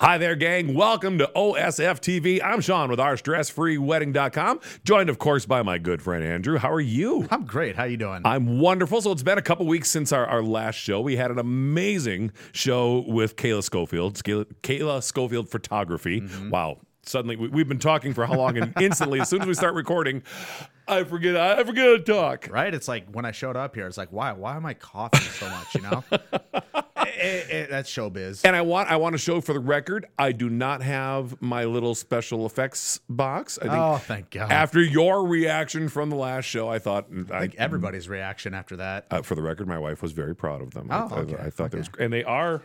Hi there, gang. Welcome to OSF TV. I'm Sean with OurStressFreeWedding.com, joined, of course, by my good friend Andrew. How are you? I'm great. How you doing? I'm wonderful. So it's been a couple weeks since our, our last show. We had an amazing show with Kayla Schofield, Kayla, Schofield Photography. Mm-hmm. Wow. Suddenly, we, we've been talking for how long, and instantly, as soon as we start recording, I forget. I forget to talk. right? It's like when I showed up here, it's like, why? Why am I coughing so much? You know, It- it- that's showbiz. And I want I want to show for the record, I do not have my little special effects box. I think Oh, thank God. after your reaction from the last show, I thought mm, I I, everybody's reaction after that. uh, for the record, my wife was very proud of them. Oh, I- okay, I thought they was, and they are.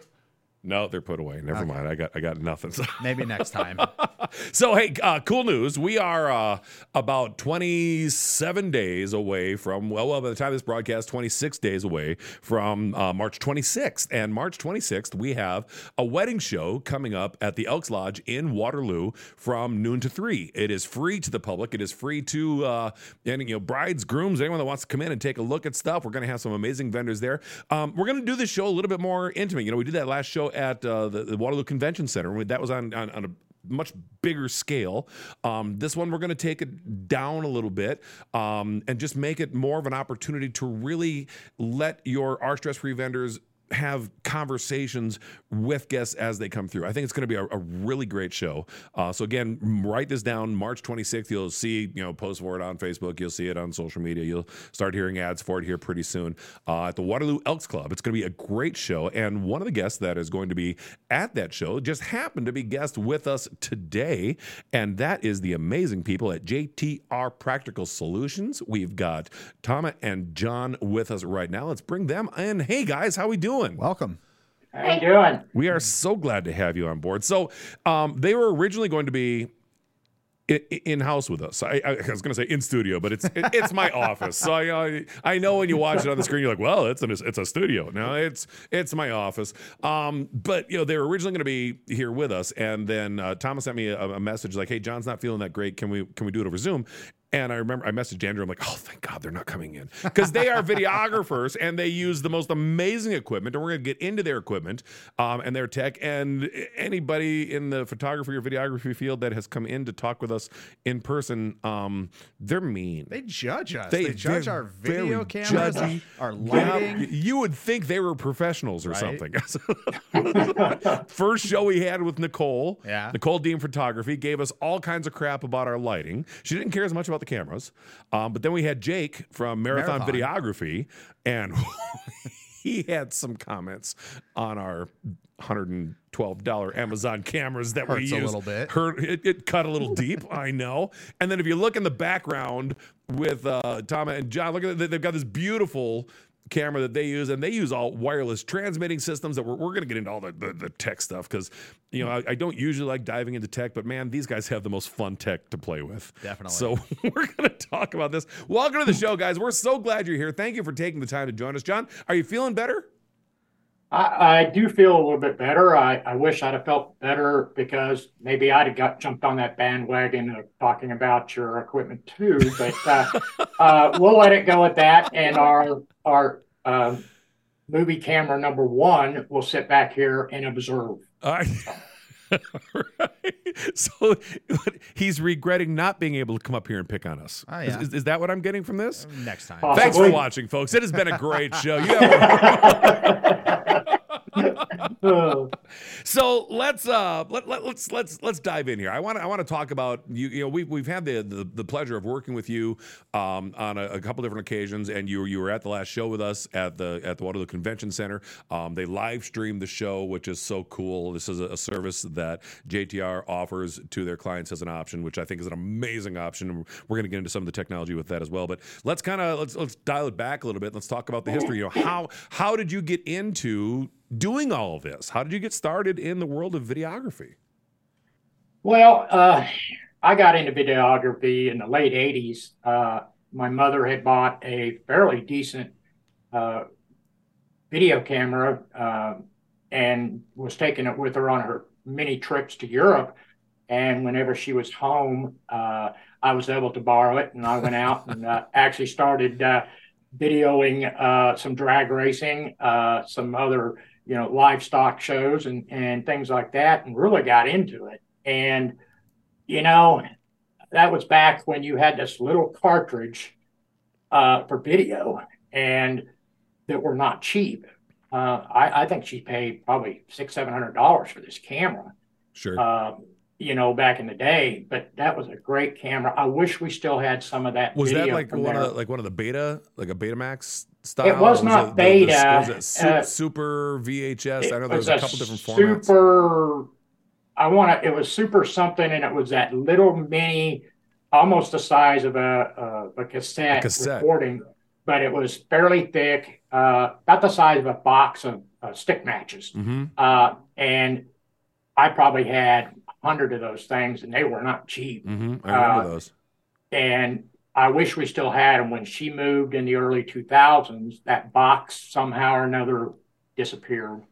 No, they're put away. Never mind. I got I got nothing. Maybe next time. so hey, uh, cool news. We are uh, about 27 days away from well, well, by the time this broadcast, 26 days away from uh, March 26th. And March 26th, we have a wedding show coming up at the Elks Lodge in Waterloo from noon to three. It is free to the public. It is free to uh, any you know brides, grooms, anyone that wants to come in and take a look at stuff. We're going to have some amazing vendors there. Um, we're going to do this show a little bit more intimate. You know, we did that last show at uh, the, the Waterloo Convention Center. That was on on, on a much bigger scale. Um, this one, we're going to take it down a little bit um, and just make it more of an opportunity to really let your our stress free vendors have conversations with guests as they come through. I think it's going to be a, a really great show. Uh, so again, write this down. March 26th, you'll see you know post for it on Facebook. You'll see it on social media. You'll start hearing ads for it here pretty soon uh, at the Waterloo Elks Club. It's going to be a great show, and one of the guests that is going to be at that show just happened to be guest with us today, and that is the amazing people at JTR Practical Solutions. We've got Tama and John with us right now. Let's bring them in. Hey guys, how we doing? Welcome. How you doing? We are so glad to have you on board. So, um, they were originally going to be in house with us. I, I was going to say in studio, but it's it, it's my office. So I, I I know when you watch it on the screen, you're like, well, it's an, it's a studio. No, it's it's my office. Um, but you know, they were originally going to be here with us, and then uh, Thomas sent me a, a message like, hey, John's not feeling that great. Can we can we do it over Zoom? And I remember I messaged Andrew. I'm like, oh, thank God they're not coming in because they are videographers and they use the most amazing equipment. And we're going to get into their equipment um, and their tech. And anybody in the photography or videography field that has come in to talk with us in person, um, they're mean. They judge us. They- They, judge our video cameras, judgy. our Yeah, lighting. you would think they were professionals or Right. something. First show we had with Nicole, Yeah. Nicole Dean Photography, gave us all kinds of crap about our lighting. She didn't care as much about the cameras. Um, but then we had Jake from Marathon, Marathon. Videography, and he had some comments on our $112 Amazon cameras that we Hurts a little bit. Hurt, it, it cut a little deep, I know. And then if you look in the background with uh, Tom and John, look at they've got this beautiful camera that they use, and they use all wireless transmitting systems that we're, we're going to get into all the, the, the tech stuff because, you know, I, I don't usually like diving into tech, but man, these guys have the most fun tech to play with. Definitely. So we're going to talk about this. Welcome to the show, guys. We're so glad you're here. Thank you for taking the time to join us. John, are you feeling better? I, I do feel a little bit better. I, I wish I'd have felt better because maybe I'd have got jumped on that bandwagon of talking about your equipment too. But uh, uh, we'll let it go at that. And our our um, movie camera number one will sit back here and observe. All right. right. So he's regretting not being able to come up here and pick on us. Oh, Is- yeah. is, is that what I'm getting from this? Next time. Possibly. Thanks for watching, folks. It has been a great show. So let's uh let, let, let's let's let's dive in here. I want to I want to talk about you. You know, we've we've had the the, the pleasure of working with you um, on a, a couple different occasions, and you were you were at the last show with us at the at the Waterloo Convention Center. Um, they live streamed the show, which is so cool. This is a, a service that JTR offers to their clients as an option, which I think is an amazing option. We're going to get into some of the technology with that as well. But let's kind of let's let's dial it back a little bit. Let's talk about the history. You know, how how did you get into doing all of this? How did you get started in the world of videography? Well, uh, I got into videography in the late 80s. Uh, my mother had bought a fairly decent uh, video camera uh, and was taking it with her on her many trips to Europe. And whenever she was home, uh, I was able to borrow it. And I went out and uh, actually started uh, videoing uh, some drag racing, uh, some other you know, livestock shows and, and things like that and really got into it. And, you know, that was back when you had this little cartridge uh, for video and that were not cheap. Uh, I, I, think she paid probably six, seven hundred dollars for this camera. Sure. Uh, you know, back in the day, but that was a great camera. I wish we still had some of that. Was that like one there. of the, like one of the beta, like a Betamax style? It was not it, beta. The, the, was it uh, super VHS? I know there's a, a couple different formats. Super. I want to. It was super something, and it was that little mini, almost the size of a a, a, cassette, a cassette, recording, but it was fairly thick, uh, about the size of a box of uh, stick matches, mm-hmm. uh, and I probably had hundred of those things, and they were not cheap. Mm-hmm. I remember Uh, those. And I wish we still had them. When she moved in the early 2000s, that box somehow or another disappeared,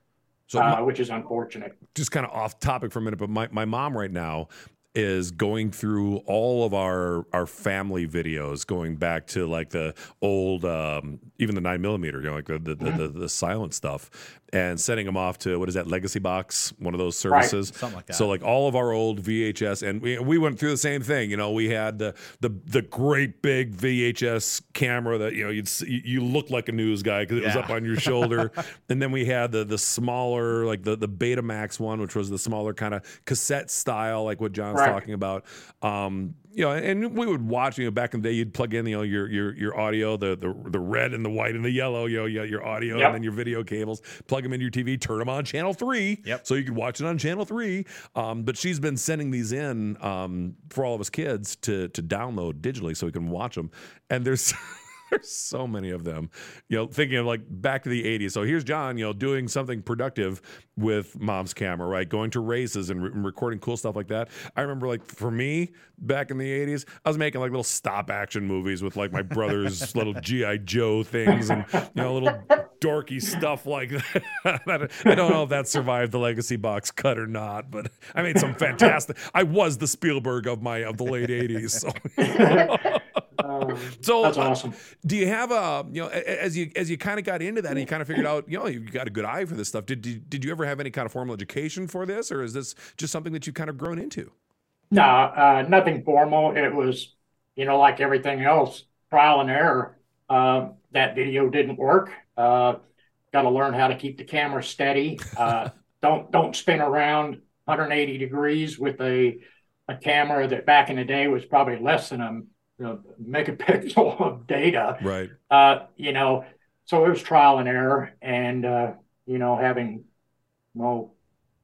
So uh, my- which is unfortunate. just kind of off topic for a minute, but my, my mom right now is going through all of our our family videos, going back to like the old, um, even the nine millimeter, you know, like the the, the, the, the silent stuff, and sending them off to what is that Legacy Box, one of those Right. services. Something like that. So like all of our old VHS, and we, we went through the same thing. You know, we had the the the great big VHS camera that you know you'd see, you looked like a news guy because it was up on your shoulder, and then we had the the smaller like the the Betamax one, which was the smaller kind of cassette style, like what John. Right. Talking about. Um, you know, and we would watch. You know, back in the day, you'd plug in you know your your your audio, the the the red and the white and the yellow. You know, you your audio Yep. and then your video cables. Plug them in your TV, turn them on channel three, Yep. so you could watch it on channel three. Um, but she's been sending these in um, for all of us kids to to download digitally so we can watch them. And there's there's so many of them. You know, thinking of like back to the 80s. So here's John, you know, doing something productive with mom's camera, right? Going to races and, re- and recording cool stuff like that. I remember like for me back in the 80s, I was making like little stop action movies with like my brother's little GI Joe things and you know little dorky stuff like that. I don't know if that survived the legacy box cut or not, but I made some fantastic. I was the Spielberg of my of the late 80s. So So that's uh, awesome. do you have a you know as you as you kind of got into that and you kind of figured out you know you got a good eye for this stuff? Did, did did you ever have any kind of formal education for this, or is this just something that you've kind of grown into? No, uh, nothing formal. It was, you know, like everything else, trial and error. Uh, that video didn't work. Uh, Got to learn how to keep the camera steady. Uh, don't don't spin around 180 degrees with a a camera that back in the day was probably less than a, you know, megapixel of data. Right. Uh, you know, so it was trial and error, and uh, you know, having well,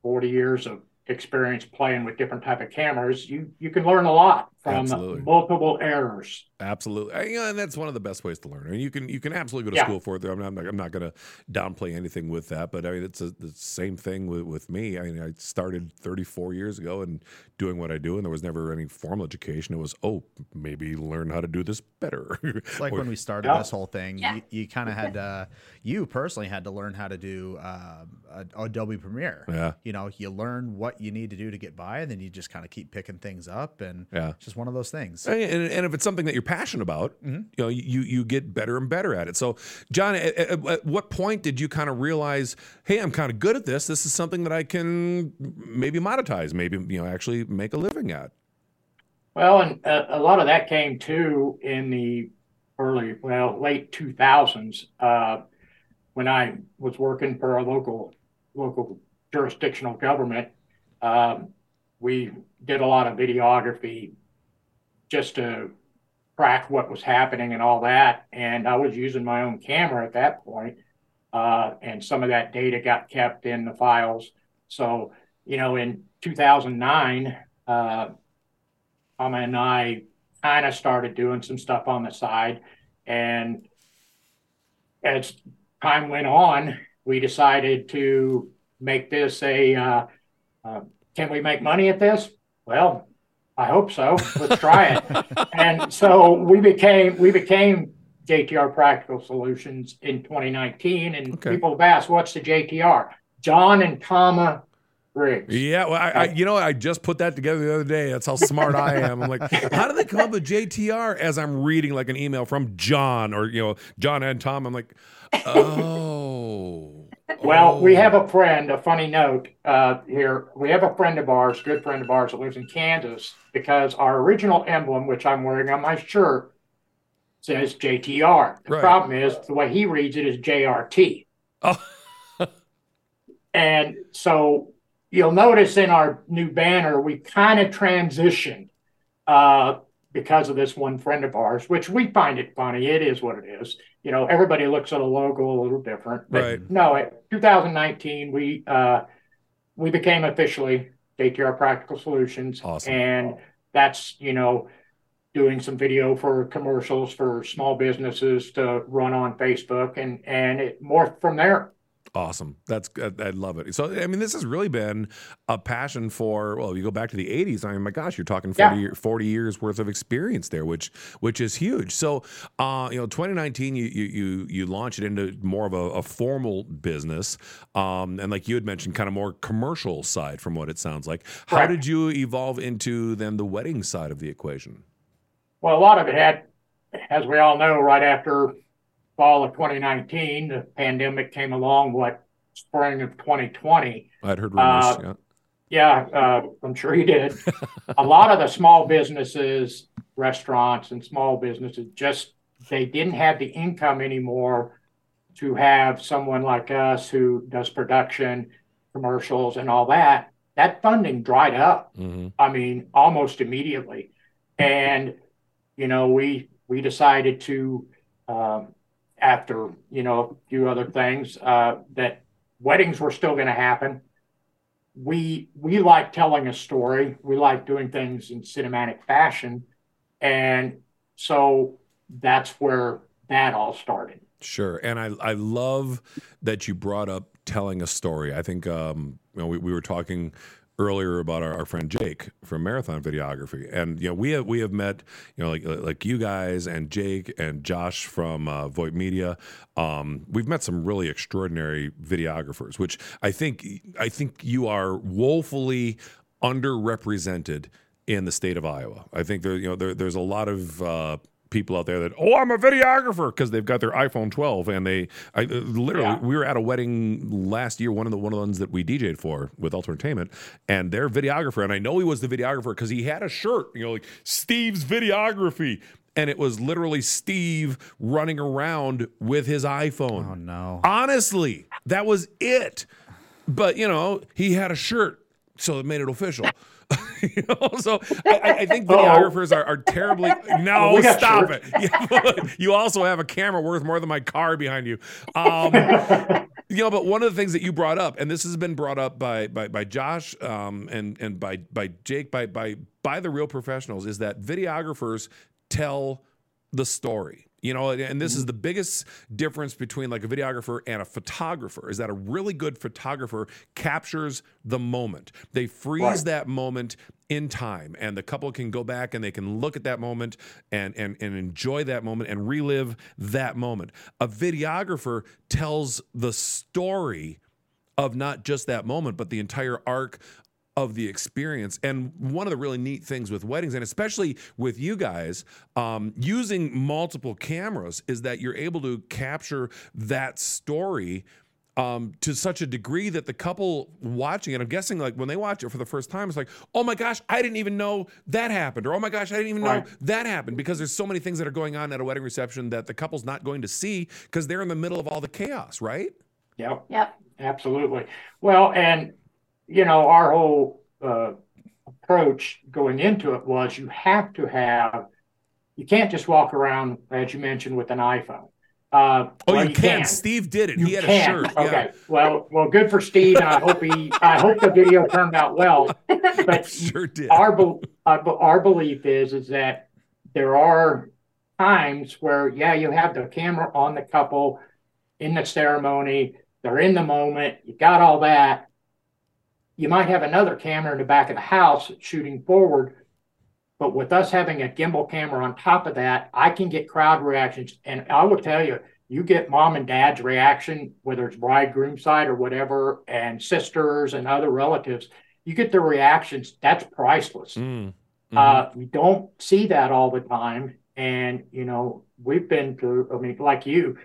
40 years of experience playing with different type of cameras, you you can learn a lot from Absolutely. multiple errors. Absolutely, I- you know, and that's one of the best ways to learn. I mean, you can you can absolutely go to Yeah. school for it. I'm not, I'm not, I'm not going to downplay anything with that, but I mean, it's a, the same thing with, with me. I mean, I started 34 years ago and doing what I do, and there was never any formal education. It was oh, maybe learn how to do this better. It's like Or- when we started Yeah. this whole thing, Yeah. you, you kind of had to, you personally had to learn how to do um, a- Adobe Premiere. Yeah. You know, you learn what you need to do to get by, and then you just kind of keep picking things up, and Yeah. It's just one of those things. And, and if it's something that you're passionate about, you know, you you get better and better at it. So, John, at, at, at what point did you kind of realize, hey, I'm kind of good at this. This is something that I can maybe monetize, maybe you know, actually make a living at. Well, and a, a lot of that came too in the early, well, late 2000s uh, when I was working for a local local jurisdictional government. Um, we did a lot of videography just to track what was happening and all that. And I was using my own camera at that point, uh, and some of that data got kept in the files. So, you know, in 2009. Uh, Mama and I kind of started doing some stuff on the side. And as time went on, we decided to make this a uh, uh, can we make money at this? Well, I hope so. Let's try it. and so we became we became JTR Practical Solutions in 2019. And Okay. people have asked, what's the JTR? John and Tama Briggs. Yeah, well, I, I you know, I just put that together the other day. That's how smart I am. I'm like, how do they come up with JTR? As I'm reading like an email from John or you know John and Tom, I'm like, oh, Well, we Oh. have a friend, a funny note uh, here. We have a friend of ours, good friend of ours that lives in Kansas, because our original emblem, which I'm wearing on my shirt, says JTR. The Right. problem is the way he reads it is JRT. Oh. And so you'll notice in our new banner, we kind of transitioned uh, because of this one friend of ours, which we find it funny. It is what it is. You know, everybody looks at a logo a little different. But Right. No, in 2019, we uh, we became officially JTR Practical Solutions, Awesome. and that's you know doing some video for commercials for small businesses to run on Facebook, and and it morphed from there. Awesome. That's I I love it. So I mean, this has really been a passion for. Well, you go back to the '80s. I mean, my gosh, you're talking 40, Yeah. year- 40 years worth of experience there, which which is huge. So, uh, you know, 2019, you you you you launch it into more of a, a formal business, um, and like you had mentioned, kind of more commercial side from what it sounds like. How did you evolve into then the wedding side of the equation? Well, a lot of it had, as we all know, right after fall of 2019, the pandemic came along. What spring of 2020? I'd heard rumors. Uh, yeah. Yeah, uh, I'm sure you did. a lot of the small businesses, restaurants, and small businesses just they didn't have the income anymore to have someone like us who does production, commercials, and all that. That funding dried up. hmm I mean, almost immediately. And, you know, we, we decided to, um, after, you know, a few other things, uh, that weddings were still going to happen. We, we like telling a story. We like doing things in cinematic fashion. And so that's where that all started. Sure, and I I love that you brought up telling a story. I think um, you know we, we were talking earlier about our, our friend Jake from Marathon Videography, and you know we have we have met you know like like you guys and Jake and Josh from uh, Voight Media. Um, we've met some really extraordinary videographers, which I think I think you are woefully underrepresented in the state of Iowa. I think there you know there, there's a lot of uh, people out there that oh I'm a videographer because they've got their iPhone 12 and they I uh, literally Yeah. we were at a wedding last year one of the one of the ones that we DJ'd for with Ultra Entertainment and their videographer and I know he was the videographer because he had a shirt you know like Steve's videography and it was literally Steve running around with his iPhone Oh no. Honestly, that was it. But you know, he had a shirt, so it made it official. you know, so I, I- think videographers are, are terribly. No, stop it. You also have a camera worth more than my car behind you. Um, you know, but one of the things that you brought up, and this has been brought up by by, by Josh um, and and by by Jake, by by by the real professionals, is that videographers tell the story. You know, and this is mm-hmm. the biggest difference between like a videographer and a photographer is that a really good photographer captures the moment. They freeze Right. that moment in time and the couple can go back and they can look at that moment and and and enjoy that moment and relive that moment. A videographer tells the story of not just that moment, but the entire arc of the experience. And one of the really neat things with weddings, and especially with you guys um, using multiple cameras, is that you're able to capture that story. Um, to such a degree that the couple watching it, I'm guessing, like when they watch it for the first time, it's like, oh my gosh, I didn't even know that happened, or oh my gosh, I didn't even know Right. that happened, because there's so many things that are going on at a wedding reception that the couple's not going to see because they're in the middle of all the chaos, right? Yep. Yep. Absolutely. Well, and you know, our whole uh, approach going into it was you have to have, you can't just walk around, as you mentioned, with an iPhone. Uh, Oh, well, you, can. Steve did it. You he had can. a shirt. Yeah. Okay. Well, well, good for Steve. And I hope he, I hope the video turned out well. But sure did. our our, our belief is is that there are times where yeah you have the camera on the couple in the ceremony they're in the moment you got all that you might have another camera in the back of the house shooting forward but with us having a gimbal camera on top of that i can get crowd reactions and i will tell you you get mom and dad's reaction whether it's bridegroom side or whatever and sisters and other relatives you get the reactions that's priceless Mm. Mhm. uh, you don't see that all the time. And, you know, we've been to, I mean, like you,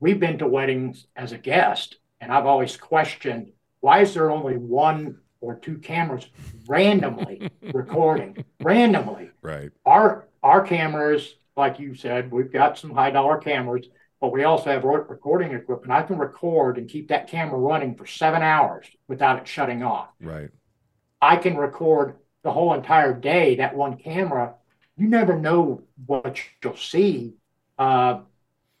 we've been to weddings as a guest and I've always questioned why is there only one or two cameras randomly recording randomly. Right. Our our cameras, like you said, we've got some high dollar cameras, but we also have recording equipment. I can record and keep that camera running for seven hours without it shutting off. Right. I can record the whole entire day. That one camera, you never know what you'll see uh,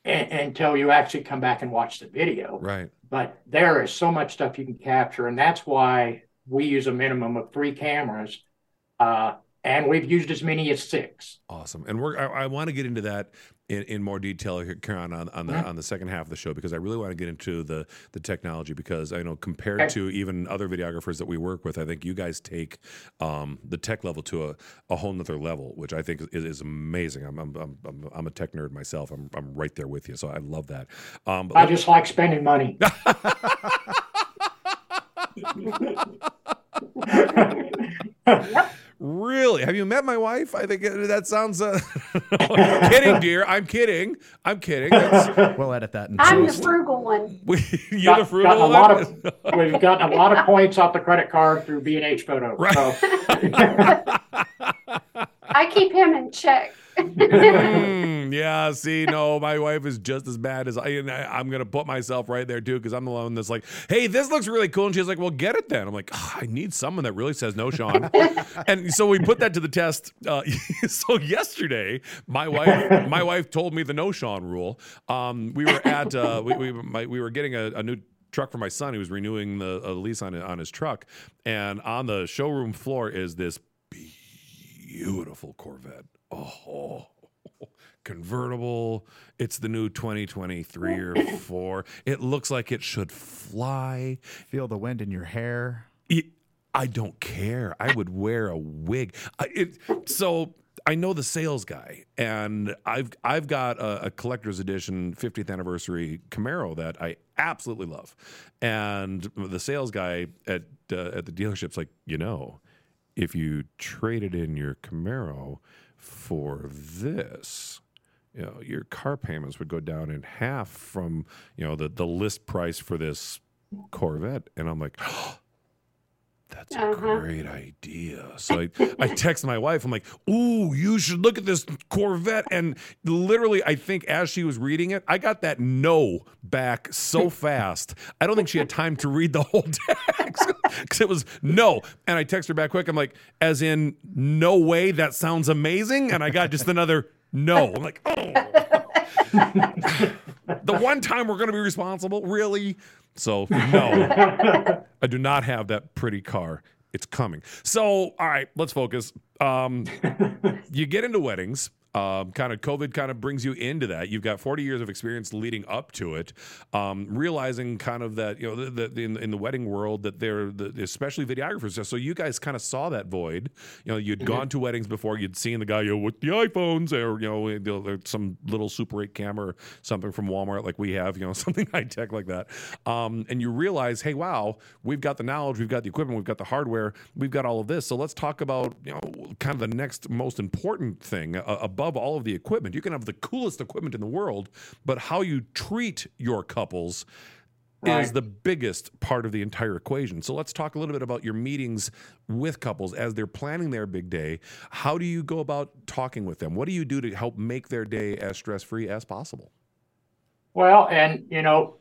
until you actually come back and watch the video. Right. But there is so much stuff you can capture, and that's why we use a minimum of three cameras, uh, and we've used as many as six. Awesome, and we're I, I want to get into that in, in more detail here, Karen, on, on the on the second half of the show because I really want to get into the the technology because I know compared okay. to even other videographers that we work with, I think you guys take um, the tech level to a, a whole nother level, which I think is, is amazing. I'm, I'm I'm, I'm a tech nerd myself. I'm I'm right there with you, so I love that. Um, I just like spending money. really? Have you met my wife? I think that sounds. Uh, kidding, dear. I'm kidding. I'm kidding. That's... We'll edit that. In. I'm the frugal one. you're got, the frugal one. Lot of, we've gotten a lot of points off the credit card through B and H photo. Right. So. I keep him in check mm, yeah, see, no, my wife is just as bad as I. And I am gonna put myself right there too because I'm the one that's like, "Hey, this looks really cool," and she's like, "Well, get it then." I'm like, oh, "I need someone that really says no, Sean." and so we put that to the test. Uh, so yesterday, my wife, my wife told me the no, Sean rule. Um, we were at, uh, we we, my, we were getting a, a new truck for my son. He was renewing the lease on on his truck, and on the showroom floor is this beautiful Corvette oh, convertible. It's the new 2023 or 4. It looks like it should fly. Feel the wind in your hair. It, I don't care. I would wear a wig. I, it, so I know the sales guy, and I've I've got a, a, collector's edition 50th anniversary Camaro that I absolutely love, and the sales guy at uh, at the dealership's like, you know, if you traded in your Camaro for this, you know, your car payments would go down in half from, you know, the, the list price for this Corvette. And I'm like, oh, that's a uh-huh. great idea. So I, I text my wife. I'm like, "Ooh, you should look at this Corvette." And literally, I think as she was reading it, I got that no back so fast. I don't think she had time to read the whole text because it was no. And I text her back quick. I'm like, "As in, no way. That sounds amazing." And I got just another no. I'm like, "Oh." The one time we're going to be responsible, really? So no, I do not have that pretty car. It's coming. So all right, let's focus. Um, you get into weddings um, kind of COVID kind of brings you into that. You've got 40 years of experience leading up to it, um, realizing kind of that you know the, the, in, in the wedding world that they're the, especially videographers. So you guys kind of saw that void. You know, you had mm-hmm. gone to weddings before. You'd seen the guy you know, with the iPhones or you know some little Super 8 camera or something from Walmart like we have. You know, something high tech like that. Um, and you realize, hey, wow, we've got the knowledge, we've got the equipment, we've got the hardware, we've got all of this. So let's talk about you know kind of the next most important thing uh, above above all of the equipment. You can have the coolest equipment in the world, but how you treat your couples right. is the biggest part of the entire equation. So let's talk a little bit about your meetings with couples as they're planning their big day. How do you go about talking with them? What do you do to help make their day as stress free as possible? Well, and you know,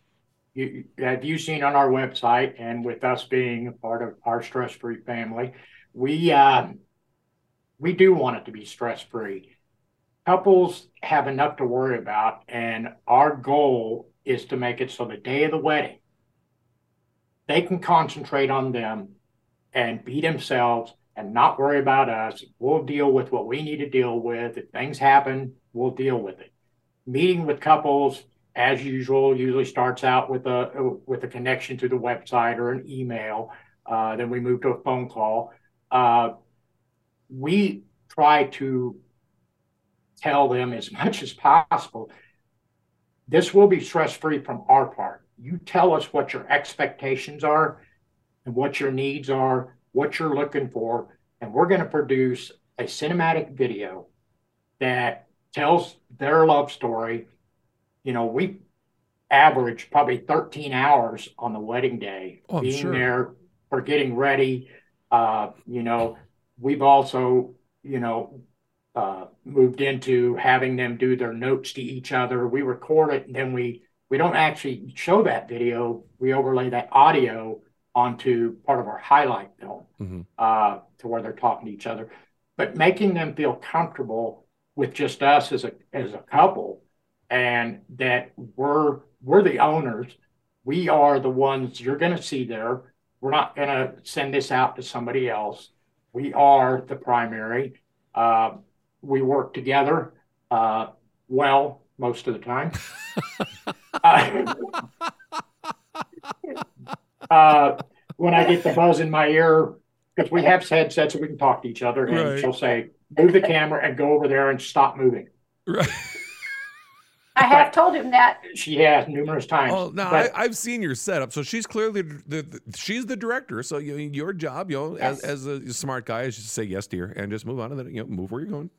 you, have you seen on our website, and with us being a part of our stress free family, we uh, we do want it to be stress free couples have enough to worry about, and our goal is to make it so the day of the wedding, they can concentrate on them and be themselves and not worry about us. We'll deal with what we need to deal with. If things happen, we'll deal with it. Meeting with couples, as usual, usually starts out with a with a connection to the website or an email. Uh, then we move to a phone call. Uh, we try to tell them as much as possible this will be stress free from our part. You tell us what your expectations are and what your needs are, what you're looking for, and we're going to produce a cinematic video that tells their love story. You know, we averaged probably 13 hours on the wedding day, Oh, being sure. there for getting ready. Uh, you know, we've also, you know, uh, moved into having them do their notes to each other. We record it and then we we don't actually show that video. We overlay that audio onto part of our highlight film Mhm. uh, to where they're talking to each other, but making them feel comfortable with just us as a as a couple, and that we're we're the owners. We are the ones you're going to see there. We're not going to send this out to somebody else. We are the primary. Uh, we work together uh, well most of the time. Uh, when I get the buzz in my ear, because we have headsets so we can talk to each other, and Right. she'll say, "Move the camera and go over there and stop moving." Right. I have told him that. She has numerous times. Oh, no, but I, I've seen your setup. So she's clearly the, the, the- she's the director. So you, your job, you know, Yes. as, as a smart guy, is just to say yes, dear, and just move on and then you know move where you're going,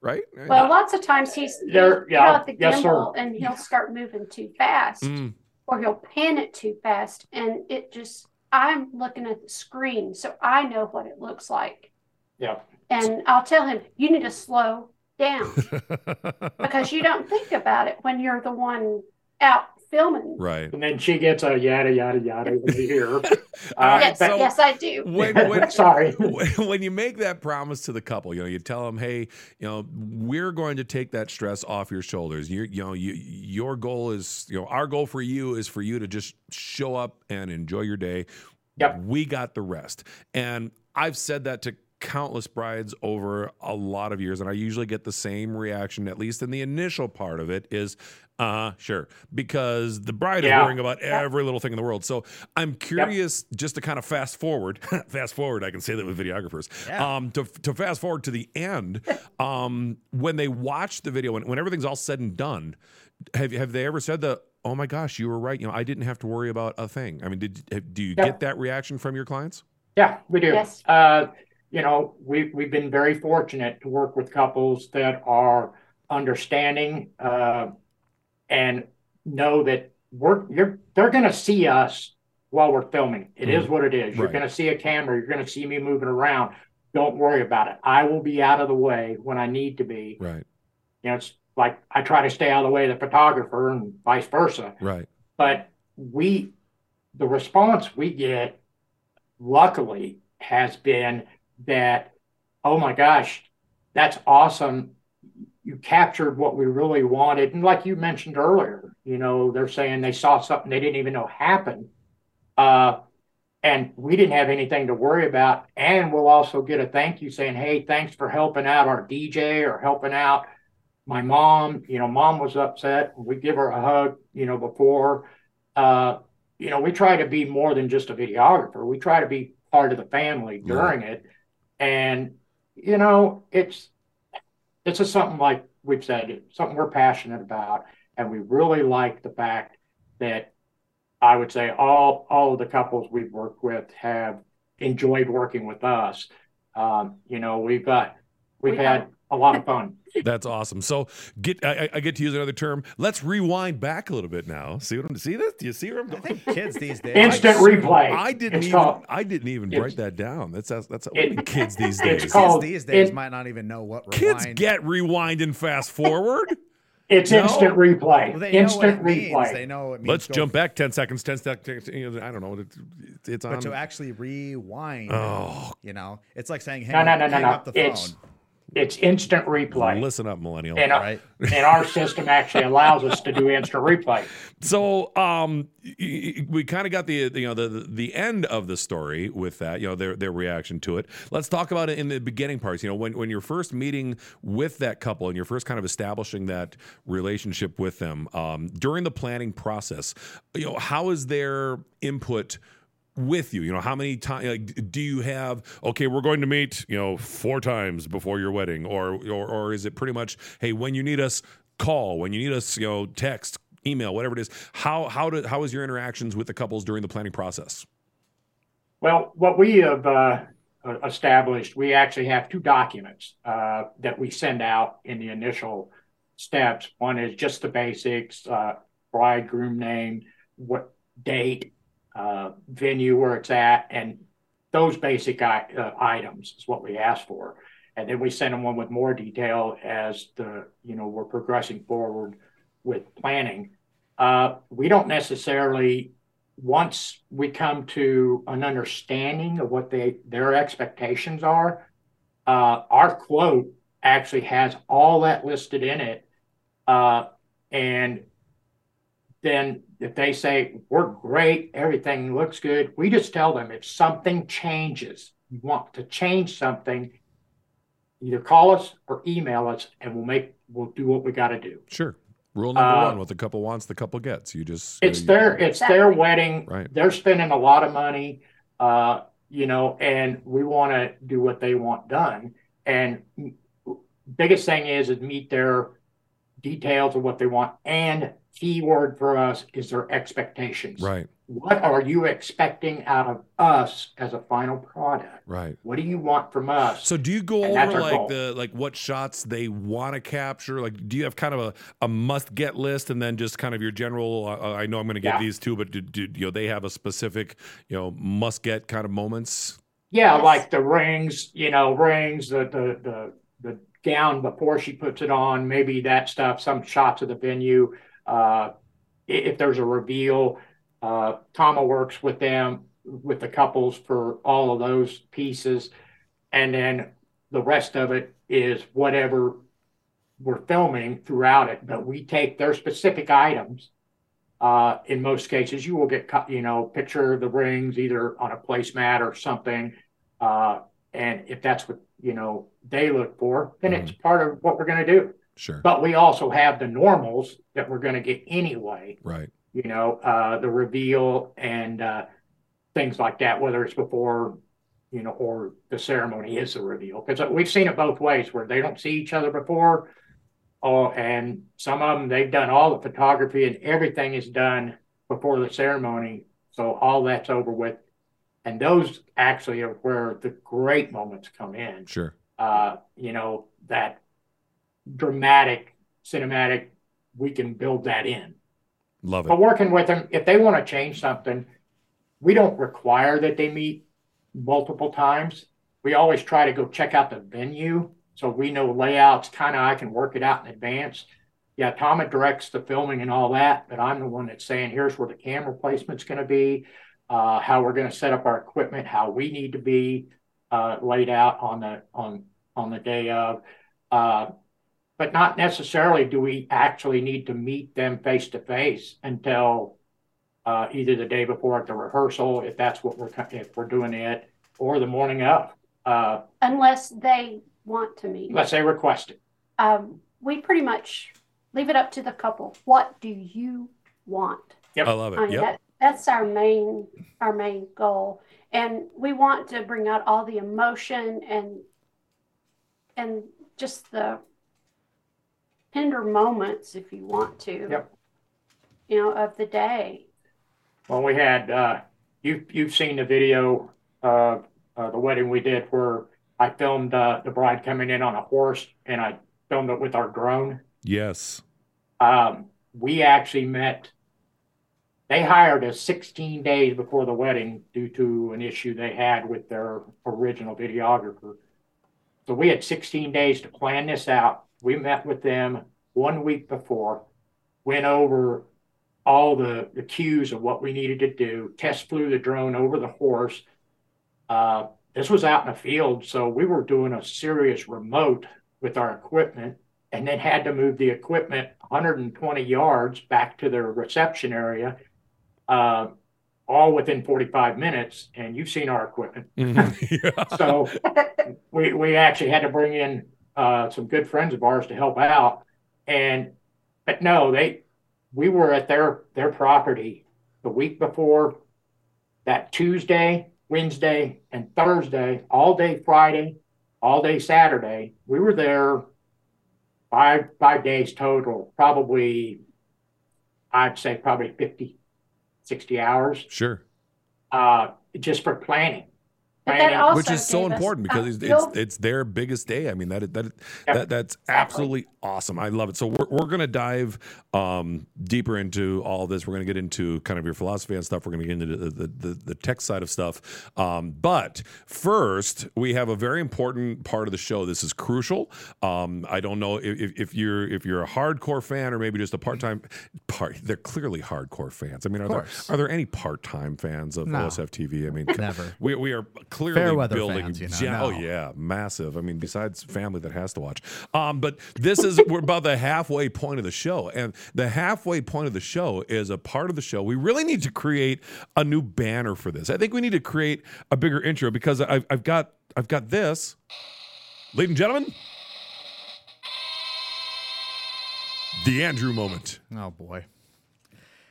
right? Well, lots of times he's There- he's yeah, got the yes, sir. gimbal and he'll start moving too fast, Mm, or he'll pan it too fast, and it just I'm looking at the screen, so I know what it looks like, yeah, and I'll tell him you need to slow down. Because you don't think about it when you're the one out filming. right. and then she gets a yada yada yada in the Uh, yes, so- yes, I do. When, when, Sorry. when when you make that promise to the couple, you know, you tell them, "Hey, you know, we're going to take that stress off your shoulders. You, you know, you, your goal is, you know, our goal for you is for you to just show up and enjoy your day. Yep. We got the rest." And I've said that to countless brides over a lot of years, and I usually get the same reaction, at least in the initial part of it, is. Uh, sure. Because the bride is worrying about every little thing in the world. So I'm curious, just to kind of fast forward, fast forward, I can say that with videographers. Yeah. Um, to, to fast forward to the end, um, when they watch the video, when, when everything's all said and done, have have they ever said the, oh my gosh, you were right. You know, I didn't have to worry about a thing. I mean, did have- do you Yeah. get that reaction from your clients? Yeah, we do. Yes. Uh, you know, we we've been very fortunate to work with couples that are understanding uh, and know that we're you're they're going to see us while we're filming. It is what it is. You're Right. going to see a camera. You're going to see me moving around. Don't worry about it. I will be out of the way when I need to be. Right, You know, it's like I try to stay out of the way of the photographer and vice versa right, but we the response we get luckily has been that oh my gosh that's awesome. You captured what we really wanted. And like you mentioned earlier you know they're saying they saw something they didn't even know happened. Uh, and we didn't have anything to worry about. And we'll also get a thank you saying hey thanks for helping out our dj or helping out my mom. You know mom was upset. We give her a hug you know before uh, you know, we try to be more than just a videographer. We try to be part of the family during it. And, you know, it's it's just something like we've said, something we're passionate about. And we really like the fact that I would say all all of the couples we've worked with have enjoyed working with us. Um, you know, we've got we've We had have. a lot of fun. That's awesome. So get I, I- I get to use another term. Let's rewind back a little bit now. See what I'm see this? Do you see where I'm I think kids these days. Instant replay. I didn't It's even called- I didn't even it's- wait that down. That's that's, that's It- only kids these it's days. Kids these days it- might not even know what Kids get rewind and fast forward. It's No. instant replay. Well, they know what instant it means. replay. They know it means. Let's jump back 10 seconds, 10 seconds. You know, I don't know. It's, it's on. But to actually rewind, Oh. you know, it's like saying, "Hang, No, no, no, no, hang no. up the phone." It's it's instant replay, Listen up, millennial. and, uh, right? and our system actually allows us to do instant replay. So um, we kind of got the you know the the end of the story with that you know their their reaction to it. Let's talk about it in the beginning parts. You know when when you're first meeting with that couple and you're first kind of establishing that relationship with them um, during the planning process. You know how is their input? With you you know how many times like, do you have okay we're going to meet you know four times before your wedding or, or or is it pretty much hey when you need us call when you need us you know text email whatever it is how how do how is your interactions with the couples during the planning process Well, what we have uh, uh, established, we actually have two documents uh, that we send out in the initial steps. One is just the basics uh, for bridegroom name, what date, venue where it's at, and those basic uh, items is what we ask for. And then we send them one with more detail as the you know we're progressing forward with planning. Uh, we don't necessarily once we come to an understanding of what they their expectations are. Uh, our quote actually has all that listed in it, uh, and then if they say we're great, everything looks good, we just tell them if something changes, you want to change something, either call us or email us, and we'll make we'll do what we got to do. Sure. Rule number uh, one: what the couple wants, the couple gets. You just it's you, their it's their wedding. Right. They're spending a lot of money, uh, you know, and we want to do what they want done. And biggest thing is is meet their details of what they want and key word for us is their expectations. Right. What are you expecting out of us as a final product? Right. What do you want from us? So do you go and over like goal. the like what shots they want to capture? Like do you have kind of a, a must get list and then just kind of your general uh, uh I know I'm going to get yeah. these two but do, do, you know they have a specific, you know, must get kind of moments? Yeah, yes. like the rings, you know, rings, the the the the gown before she puts it on, maybe that stuff, some shots of the venue if there's a reveal, uh, Tama works with them, with the couples for all of those pieces. And then the rest of it is whatever we're filming throughout it. But we take their specific items. Uh, in most cases, you will get, you know, picture the rings either on a placemat or something. Uh, and if that's what, you know, they look for, then mm-hmm. it's part of what we're going to do. Sure. But we also have the normals that we're going to get anyway. Right. You know, uh, the reveal and uh, things like that, whether it's before, you know, or the ceremony is the reveal. Because we've seen it both ways where they don't see each other before. Oh, and some of them, they've done all the photography and everything is done before the ceremony. So all that's over with. And those actually are where the great moments come in. Sure. Uh, you know, that dramatic, cinematic, we can build that in. Love it. But working with them, if they want to change something, we don't require that they meet multiple times. We always try to go check out the venue so we know layouts, kind of I can work it out in advance. Yeah, Tom directs the filming and all that, but I'm the one that's saying here's where the camera placement's going to be, uh, how we're going to set up our equipment, how we need to be uh, laid out on the on on the day of. Uh, but not necessarily do we actually need to meet them face to face until uh, either the day before at the rehearsal, if that's what we're if we're doing it, or the morning of. Uh, unless they want to meet. Unless they request it. Um, we pretty much leave it up to the couple. What do you want? Yep. I love it. I mean, yep. that, that's our main our main goal, and we want to bring out all the emotion and and just the tender moments, if you want to. Yep. You know, of the day. Well, we had uh, you you've seen the video of uh, the wedding we did where I filmed uh, the bride coming in on a horse and I filmed it with our drone. Yes. Um, we actually met. They hired us 16 days before the wedding due to an issue they had with their original videographer. So we had 16 days to plan this out we met with them one week before, went over all the, the cues of what we needed to do, test flew the drone over the horse. Uh, this was out in the field, so we were doing a serious remote with our equipment and then had to move the equipment 120 yards back to their reception area, uh, all within 45 minutes. And you've seen our equipment. Mm-hmm. Yeah. so we, we actually had to bring in uh, some good friends of ours to help out. And but no, they we were at their their property the week before that Tuesday, Wednesday, and Thursday, all day Friday, all day Saturday. We were there five five days total, probably I'd say probably 50, 60 hours. Sure. Uh, just for planning. But that also which is so important because it's, it's it's their biggest day. I mean that that Yep. that that's absolutely awesome. I love it. So we're we're gonna dive um, deeper into all this. We're gonna get into kind of your philosophy and stuff. We're gonna get into the the, the, the tech side of stuff. Um, but first, we have a very important part of the show. This is crucial. Um, I don't know if, if- if you're if you're a hardcore fan or maybe just a part time part. They're clearly hardcore fans. I mean, are there are there any part time fans of No. OSF TV? I mean, Never. we, we are clearly Fairweather building. fans, you know, gen- no. Oh yeah, massive. I mean, besides family that has to watch. Um, but this is we're about the halfway point of the show, and the halfway point of the show is a part of the show. We really need to create a new banner for this. I think we need to create a bigger intro because I've, I've got I've got this, ladies and gentlemen, the Andrew moment. Oh boy.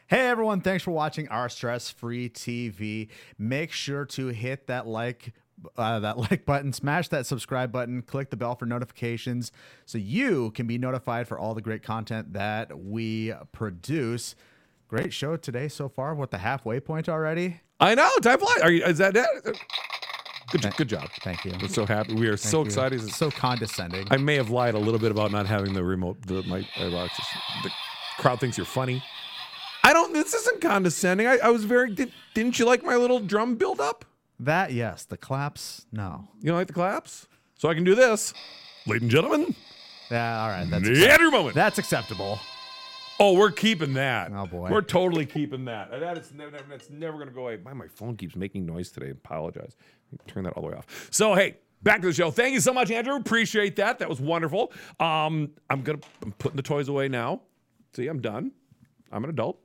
Hey everyone, thanks for watching our stress-free TV. Make sure to hit that like uh, that like button, smash that subscribe button, click the bell for notifications so you can be notified for all the great content that we produce. Great show today so far. What the halfway point already? I know. Time flies. Are you? Is that it? Good, good job. Thank you. We're so happy. We are so Thank you. excited. So condescending. I may have lied a little bit about not having the remote. The my uh, just- the crowd thinks you're funny. I don't. This isn't condescending. I, I was very. Did, didn't you like my little drum build up? that yes, the claps. No. You don't like the claps? So I can do this, ladies and gentlemen. Yeah, all right. That's accept- Andrew moment. that's acceptable. Oh, we're keeping that. Oh, boy. we're totally keeping that. That is never. That's never going to go away. My my phone keeps making noise today. Apologize. Turn that all the way off. So hey. Back to the show. Thank you so much, Andrew. Appreciate that. That was wonderful. Um, I'm gonna I'm putting the toys away now. See, I'm done. I'm an adult.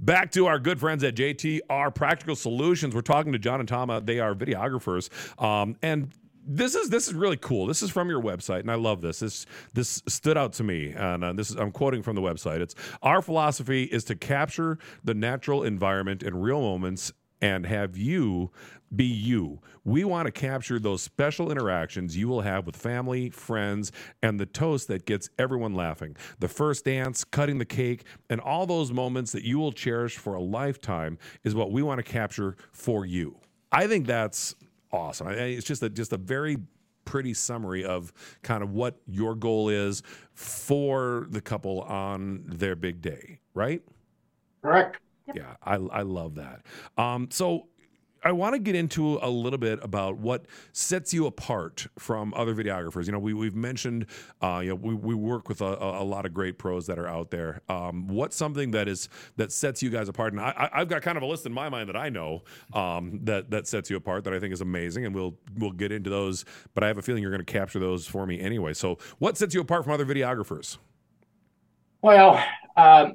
Back to our good friends at JTR Practical Solutions. We're talking to John and Tomma. They are videographers. Um, and this is this is really cool. This is from your website, and I love this. This this stood out to me, and uh, this is I'm quoting from the website. It's our philosophy is to capture the natural environment in real moments and have you be you. We want to capture those special interactions you will have with family, friends, and the toast that gets everyone laughing. The first dance, cutting the cake, and all those moments that you will cherish for a lifetime is what we want to capture for you. I think that's awesome. It's just a just a very pretty summary of kind of what your goal is for the couple on their big day, right? Correct. Yeah, I, I love that. Um, so I want to get into a little bit about what sets you apart from other videographers. You know, we, we've mentioned, uh, you know, we, we work with a, a a lot of great pros that are out there. Um, what's something that is that sets you guys apart? And I, I- I've got kind of a list in my mind that I know um, that that sets you apart that I think is amazing, and we'll we'll get into those. But I have a feeling you're going to capture those for me anyway. So, what sets you apart from other videographers? Well, um,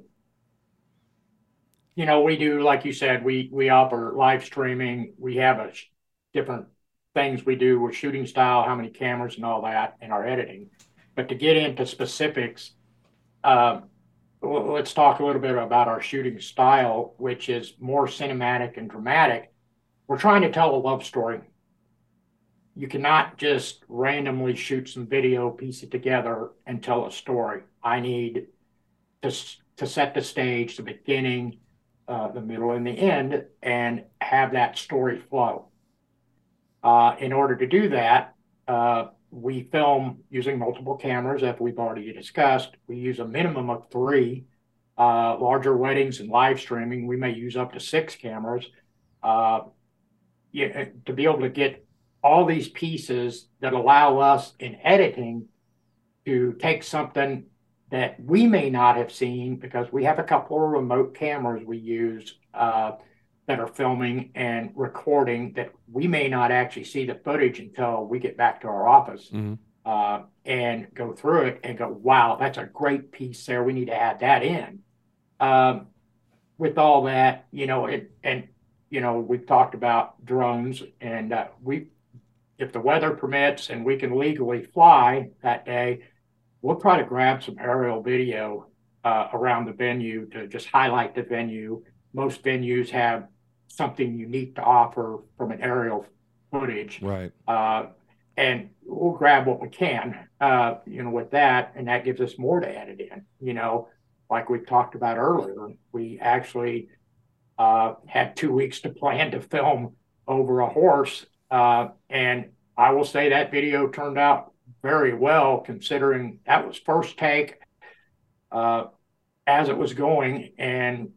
you know, we do, like you said, we we offer live streaming. We have a sh- different things we do with shooting style, how many cameras and all that, and our editing. But to get into specifics, um, l- let's talk a little bit about our shooting style, which is more cinematic and dramatic. We're trying to tell a love story. You cannot just randomly shoot some video, piece it together, and tell a story. I need to, to set the stage, the beginning, uh, the middle, and the end, and have that story flow. Uh, in order to do that, uh, we film using multiple cameras, as we've already discussed. We use a minimum of three. Uh, larger weddings and live streaming, we may use up to six cameras. Uh, yeah, to be able to get all these pieces that allow us in editing to take something that we may not have seen because we have a couple of remote cameras we use uh, that are filming and recording that we may not actually see the footage until we get back to our office Mhm. uh, and go through it and go, wow, that's a great piece there. We need to add that in. Um, with all that, you know, it, and, you know, we've talked about drones and uh, we, if the weather permits and we can legally fly that day, we'll try to grab some aerial video uh, around the venue to just highlight the venue. Most venues have something unique to offer from an aerial footage, Right. uh, and we'll grab what we can, uh, you know, with that, and that gives us more to edit in. You know, like we talked about earlier, we actually uh, had two weeks to plan to film over a horse Uh, and I will say that video turned out very well considering that was first take uh, as it was going and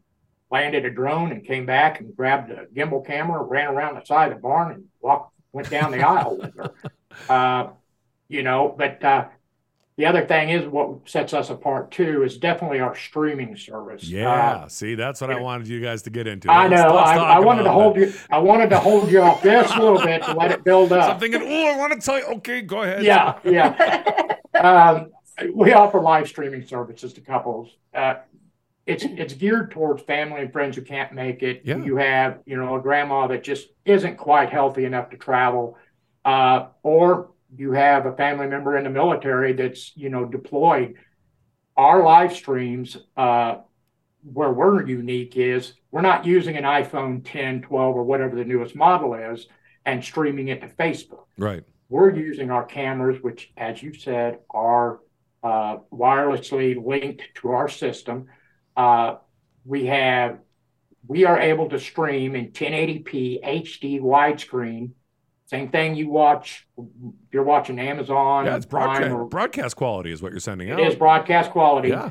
landed a drone and came back and grabbed a gimbal camera, ran around the side of the barn and walked, went down the aisle with her. Uh, you know, but uh, the other thing is what sets us apart too is definitely our streaming service. Yeah, Uh, see, that's what I wanted you guys to get into. I Let's- know. let's I, I wanted to hold that. you. I wanted to hold you off just a little bit to let it build So I'm thinking, oh, I want to tell you. Okay, go ahead. Yeah, yeah. um, we offer live streaming services to couples. Uh, it's it's geared towards family and friends who can't make it. Yeah. You have you know a grandma that just isn't quite healthy enough to travel, uh, or you have a family member in the military that's you know deployed. Our live streams, uh, where we're unique is we're not using an iPhone 10, 12, or whatever the newest model is and streaming it to Facebook Right. we're using our cameras, which, as you said, are uh, wirelessly linked to our system. Uh, we have, we are able to stream in 1080p HD widescreen. Same thing you watch. If you're watching Amazon, Yeah, it's broadcast, or- broadcast quality is what you're sending out. it is broadcast quality. Yeah.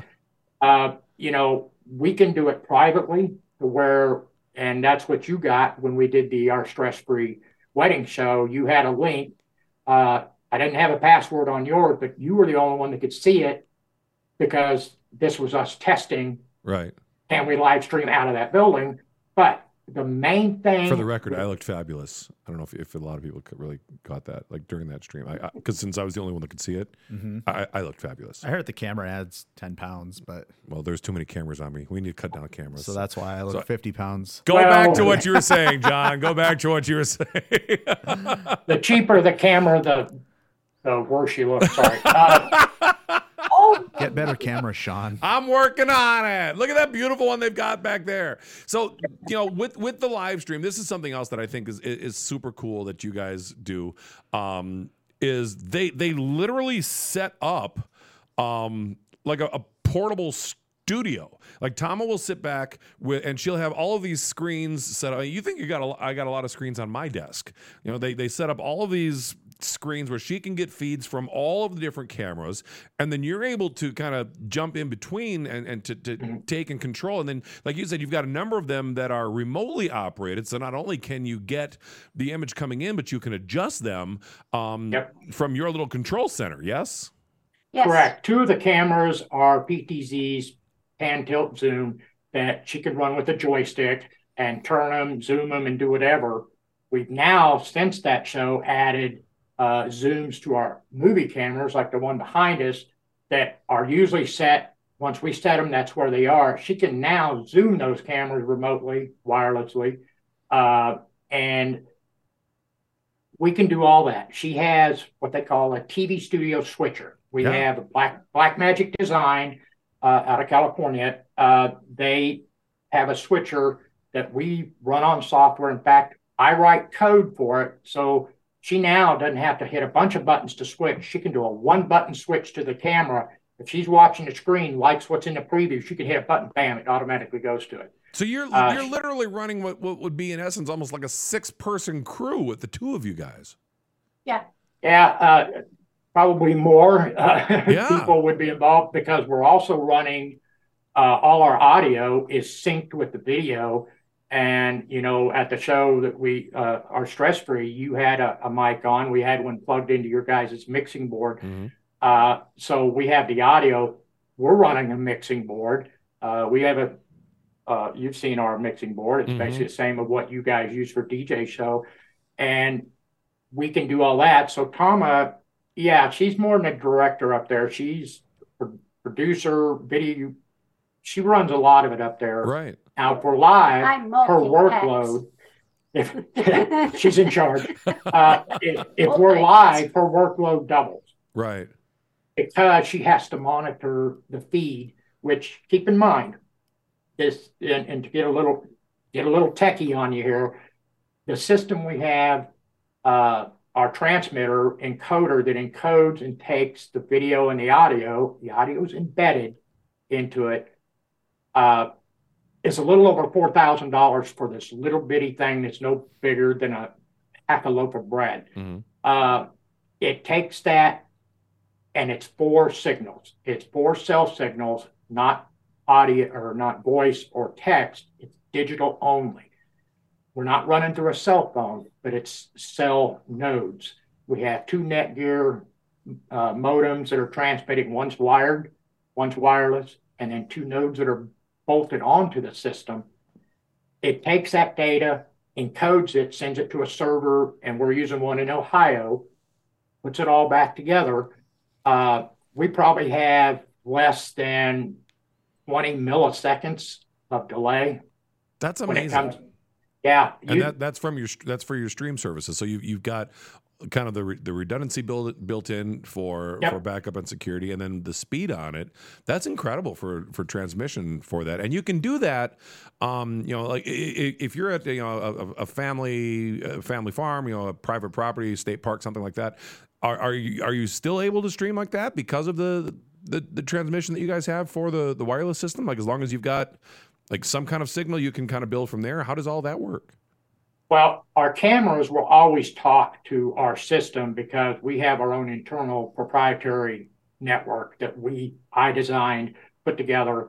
Uh, you know, we can do it privately to where, and that's what you got when we did the our stress free wedding show. You had a link. Uh, I didn't have a password on yours, but you were the only one that could see it because this was us testing. Right. Can we live stream out of that building? But the main thing For the record, I looked fabulous. I don't know if, if a lot of people could really got that, like during that stream. I because since I was the only one that could see it, hmm I, I looked fabulous. I heard the camera adds 10 pounds, but Well, there's too many cameras on me. We need to cut down cameras. so that's why I look So- 50 pounds. Go Well- back to what you were saying, John. Go back to what you were saying. the cheaper the camera, the the worse you look. Sorry. Uh, Get better camera, Sean. I'm working on it. Look at that beautiful one they've got back there. So, you know, with with the live stream, this is something else that I think is is, is super cool that you guys do. Um, is they they literally set up um like a, a portable studio. Like Tomma will sit back with, and she'll have all of these screens set up. You think you got a, I got a lot of screens on my desk. You know, they they set up all of these screens where she can get feeds from all of the different cameras and then you're able to kind of jump in between and, and to, to take and control and then like you said you've got a number of them that are remotely operated so not only can you get the image coming in but you can adjust them um, Yep. from your little control center yes yes. Correct. Two of the cameras are PTZ's pan tilt zoom that she can run with a joystick and turn them, zoom them, and do whatever. We've now, since that show, added uh, zooms to our movie cameras, like the one behind us, that are usually set. Once we set them, that's where they are. She can now zoom those cameras remotely, wirelessly, uh, and we can do all that. She has what they call a TV studio switcher. We Yeah. have a Black Blackmagic Design uh, out of California. Uh, they have a switcher that we run on software. In fact, I write code for it, so she now doesn't have to hit a bunch of buttons to switch. She can do a one button switch to the camera. If she's watching the screen, likes what's in the preview, she can hit a button, bam, it automatically goes to it. so you're Uh, you're literally running what, what would be in essence almost like a six person crew with the two of you guys Yeah, uh, probably more uh, Yeah. people would be involved because we're also running uh, all our audio is synced with the video. And you know, at the show that we uh, are stress free, you had a, a mic on. We had one plugged into your guys' mixing board. Mhm. Uh, so we have the audio. We're running a mixing board. Uh, we have a. Uh, you've seen our mixing board. It's Mhm. basically the same of what you guys use for DJ show, and we can do all that. So Tomma, yeah, she's more than a director up there. She's pro- producer, video. She runs a lot of it up there. right Now for live, I'm her workload. If she's in charge, uh, if, if we're live, her workload doubles right because she has to monitor the feed. Which keep in mind, this and, and to get a little get a little techie on you here, the system we have, uh, our transmitter encoder that encodes and takes the video and the audio. The audio is embedded into it. Uh, it's a little over four thousand dollars for this little bitty thing that's no bigger than a half a loaf of bread. Mhm. Uh, it takes that and it's four signals. It's four cell signals, not audio or not voice or text. It's digital only. We're not running through a cell phone, but it's cell nodes. We have two Netgear uh, modems that are transmitting. One's wired, one's wireless, and then two nodes that are bolted onto the system. It takes that data, encodes it, sends it to a server, and we're using one in Ohio, puts it all back together. Uh, we probably have less than 20 milliseconds of delay That's amazing. comes. Yeah, and you- that, that's from your that's for your stream services. So you you've got kind of the re- the redundancy built built in for Yep. for backup and security, and then the speed on it. That's incredible for for transmission for that, and you can do that. Um, you know, like if you're at you know a, a family a family farm, you know, a private property, state park, something like that. Are are you are you still able to stream like that because of the the, the transmission that you guys have for the the wireless system? Like as long as you've got like some kind of signal, you can kind of build from there. How does all that work? Well, our cameras will always talk to our system because we have our own internal proprietary network that we I designed, put together,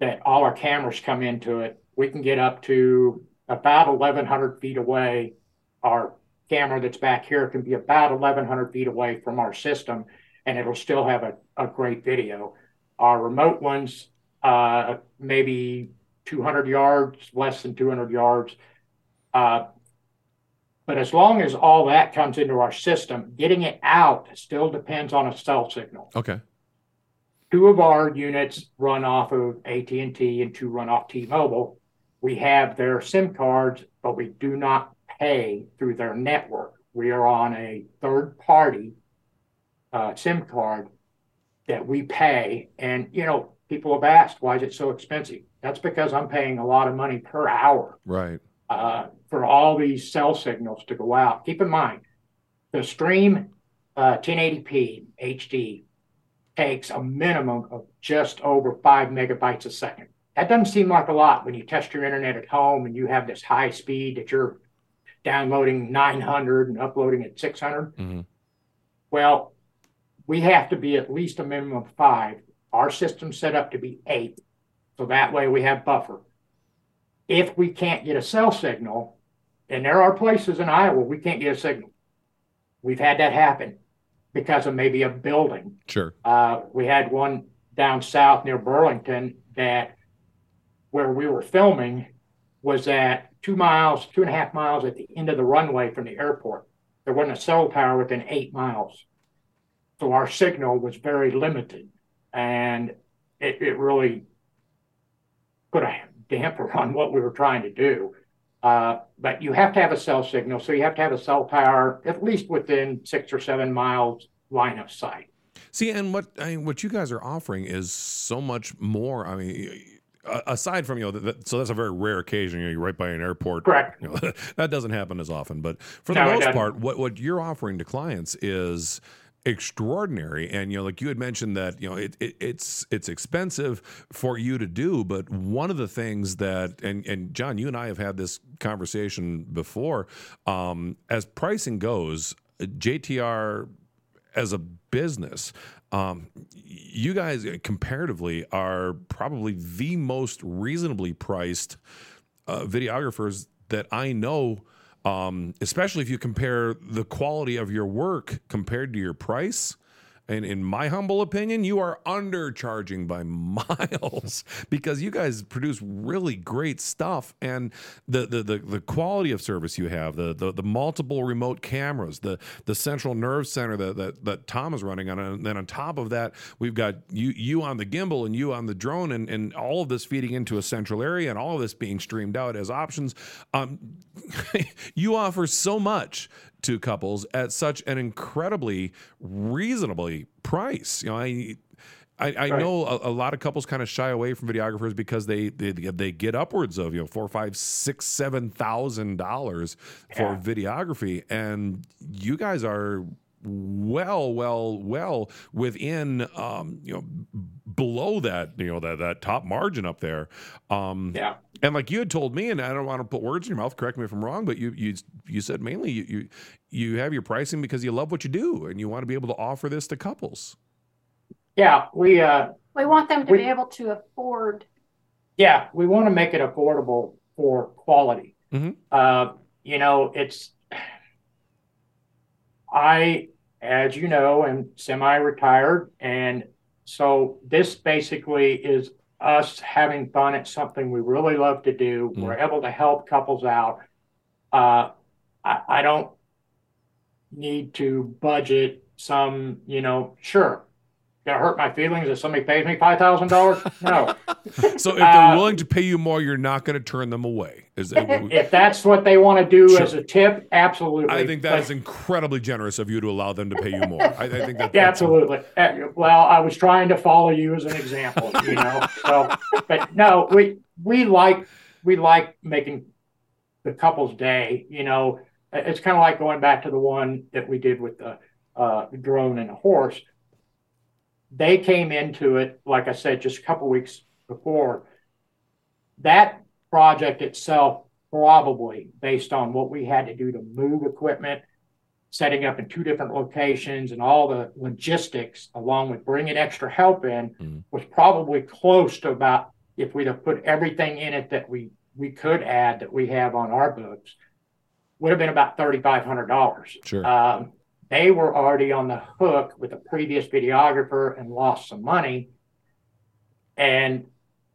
that all our cameras come into it. We can get up to about 1,100 feet away. Our camera that's back here can be about 1,100 feet away from our system, and it'll still have a, a great video. Our remote ones, uh, maybe 200 yards, less than 200 yards. Uh, but as long as all that comes into our system, getting it out still depends on a cell signal. Okay. Two of our units run off of AT&T and two run off T-Mobile. We have their SIM cards, but we do not pay through their network. We are on a third party uh, SIM card that we pay. And, you know, people have asked, why is it so expensive? That's because I'm paying a lot of money per hour Right. uh, for all these cell signals to go out. Keep in mind, the stream uh, 1080p HD takes a minimum of just over five megabytes a second. That doesn't seem like a lot when you test your internet at home and you have this high speed that you're downloading 900 and uploading at 600. Mhm. Well, we have to be at least a minimum of five. Our system's set up to be eight. So that way we have buffer if we can't get a cell signal, and there are places in Iowa we can't get a signal. We've had that happen because of maybe a building. Sure. Uh, we had one down south near Burlington that where we were filming was at two miles, two and a half miles at the end of the runway from the airport. There wasn't a cell tower within eight miles. So our signal was very limited and it, it really put a damper on what we were trying to do. Uh, but you have to have a cell signal, so you have to have a cell tower at least within six or seven miles line of sight. See, and what I mean, what you guys are offering is so much more. I mean, aside from you know, that, so that's a very rare occasion. You know, you're right by an airport. Correct. You know, that doesn't happen as often. But for the No, it most part, what what you're offering to clients is extraordinary and you know like you had mentioned that you know it, it it's it's expensive for you to do but one of the things that and and John you and I have had this conversation before um as pricing goes JTR as a business, um, you guys comparatively are probably the most reasonably priced uh, videographers that I know. Um, especially if you compare the quality of your work compared to your price. And in my humble opinion, you are undercharging by miles because you guys produce really great stuff, and the the the, the quality of service you have, the, the the multiple remote cameras, the the central nerve center that that, that Tom is running on, and then on top of that, we've got you you on the gimbal and you on the drone, and and all of this feeding into a central area, and all of this being streamed out as options. Um, you offer so much to couples at such an incredibly reasonably price. You know, I I, I Right. know a, a lot of couples kind of shy away from videographers because they they, they get upwards of you know four, five, six, seven thousand dollars for Yeah. videography, and you guys are well, well, well within um, you know below that you know that that top margin up there. Um, Yeah. And like you had told me, and I don't want to put words in your mouth. Correct me if I'm wrong, but you you you said mainly you you, you have your pricing because you love what you do and you want to be able to offer this to couples. Yeah, we uh, We want them to We- be able to afford. yeah, we want to make it affordable for quality. Mhm. Uh, you know, it's I, as you know, am semi-retired, and so this basically is us having fun at something we really love to do. Mm. We're able to help couples out. Uh, I, I don't need to budget some, you know, sure. Gonna hurt my feelings if somebody pays me five thousand dollars? No. So if they're Uh, willing to pay you more, you're not going to turn them away. Is that? if that's what they want to do Sure. as a tip, absolutely. I think that But- is incredibly generous of you to allow them to pay you more. I, I think that Yeah, absolutely. Uh, Well, I was trying to follow you as an example, you know. So, but no, we we like we like making the couple's day. You know, it's kind of like going back to the one that we did with the uh, drone and a horse. They came into it, like I said, just a couple weeks before. That project itself, probably based on what we had to do to move equipment, setting up in two different locations and all the logistics along with bringing extra help in Mhm. was probably close to about if we'd have put everything in it that we we could add that we have on our books would have been about $3500 Sure. um, they were already on the hook with a previous videographer and lost some money and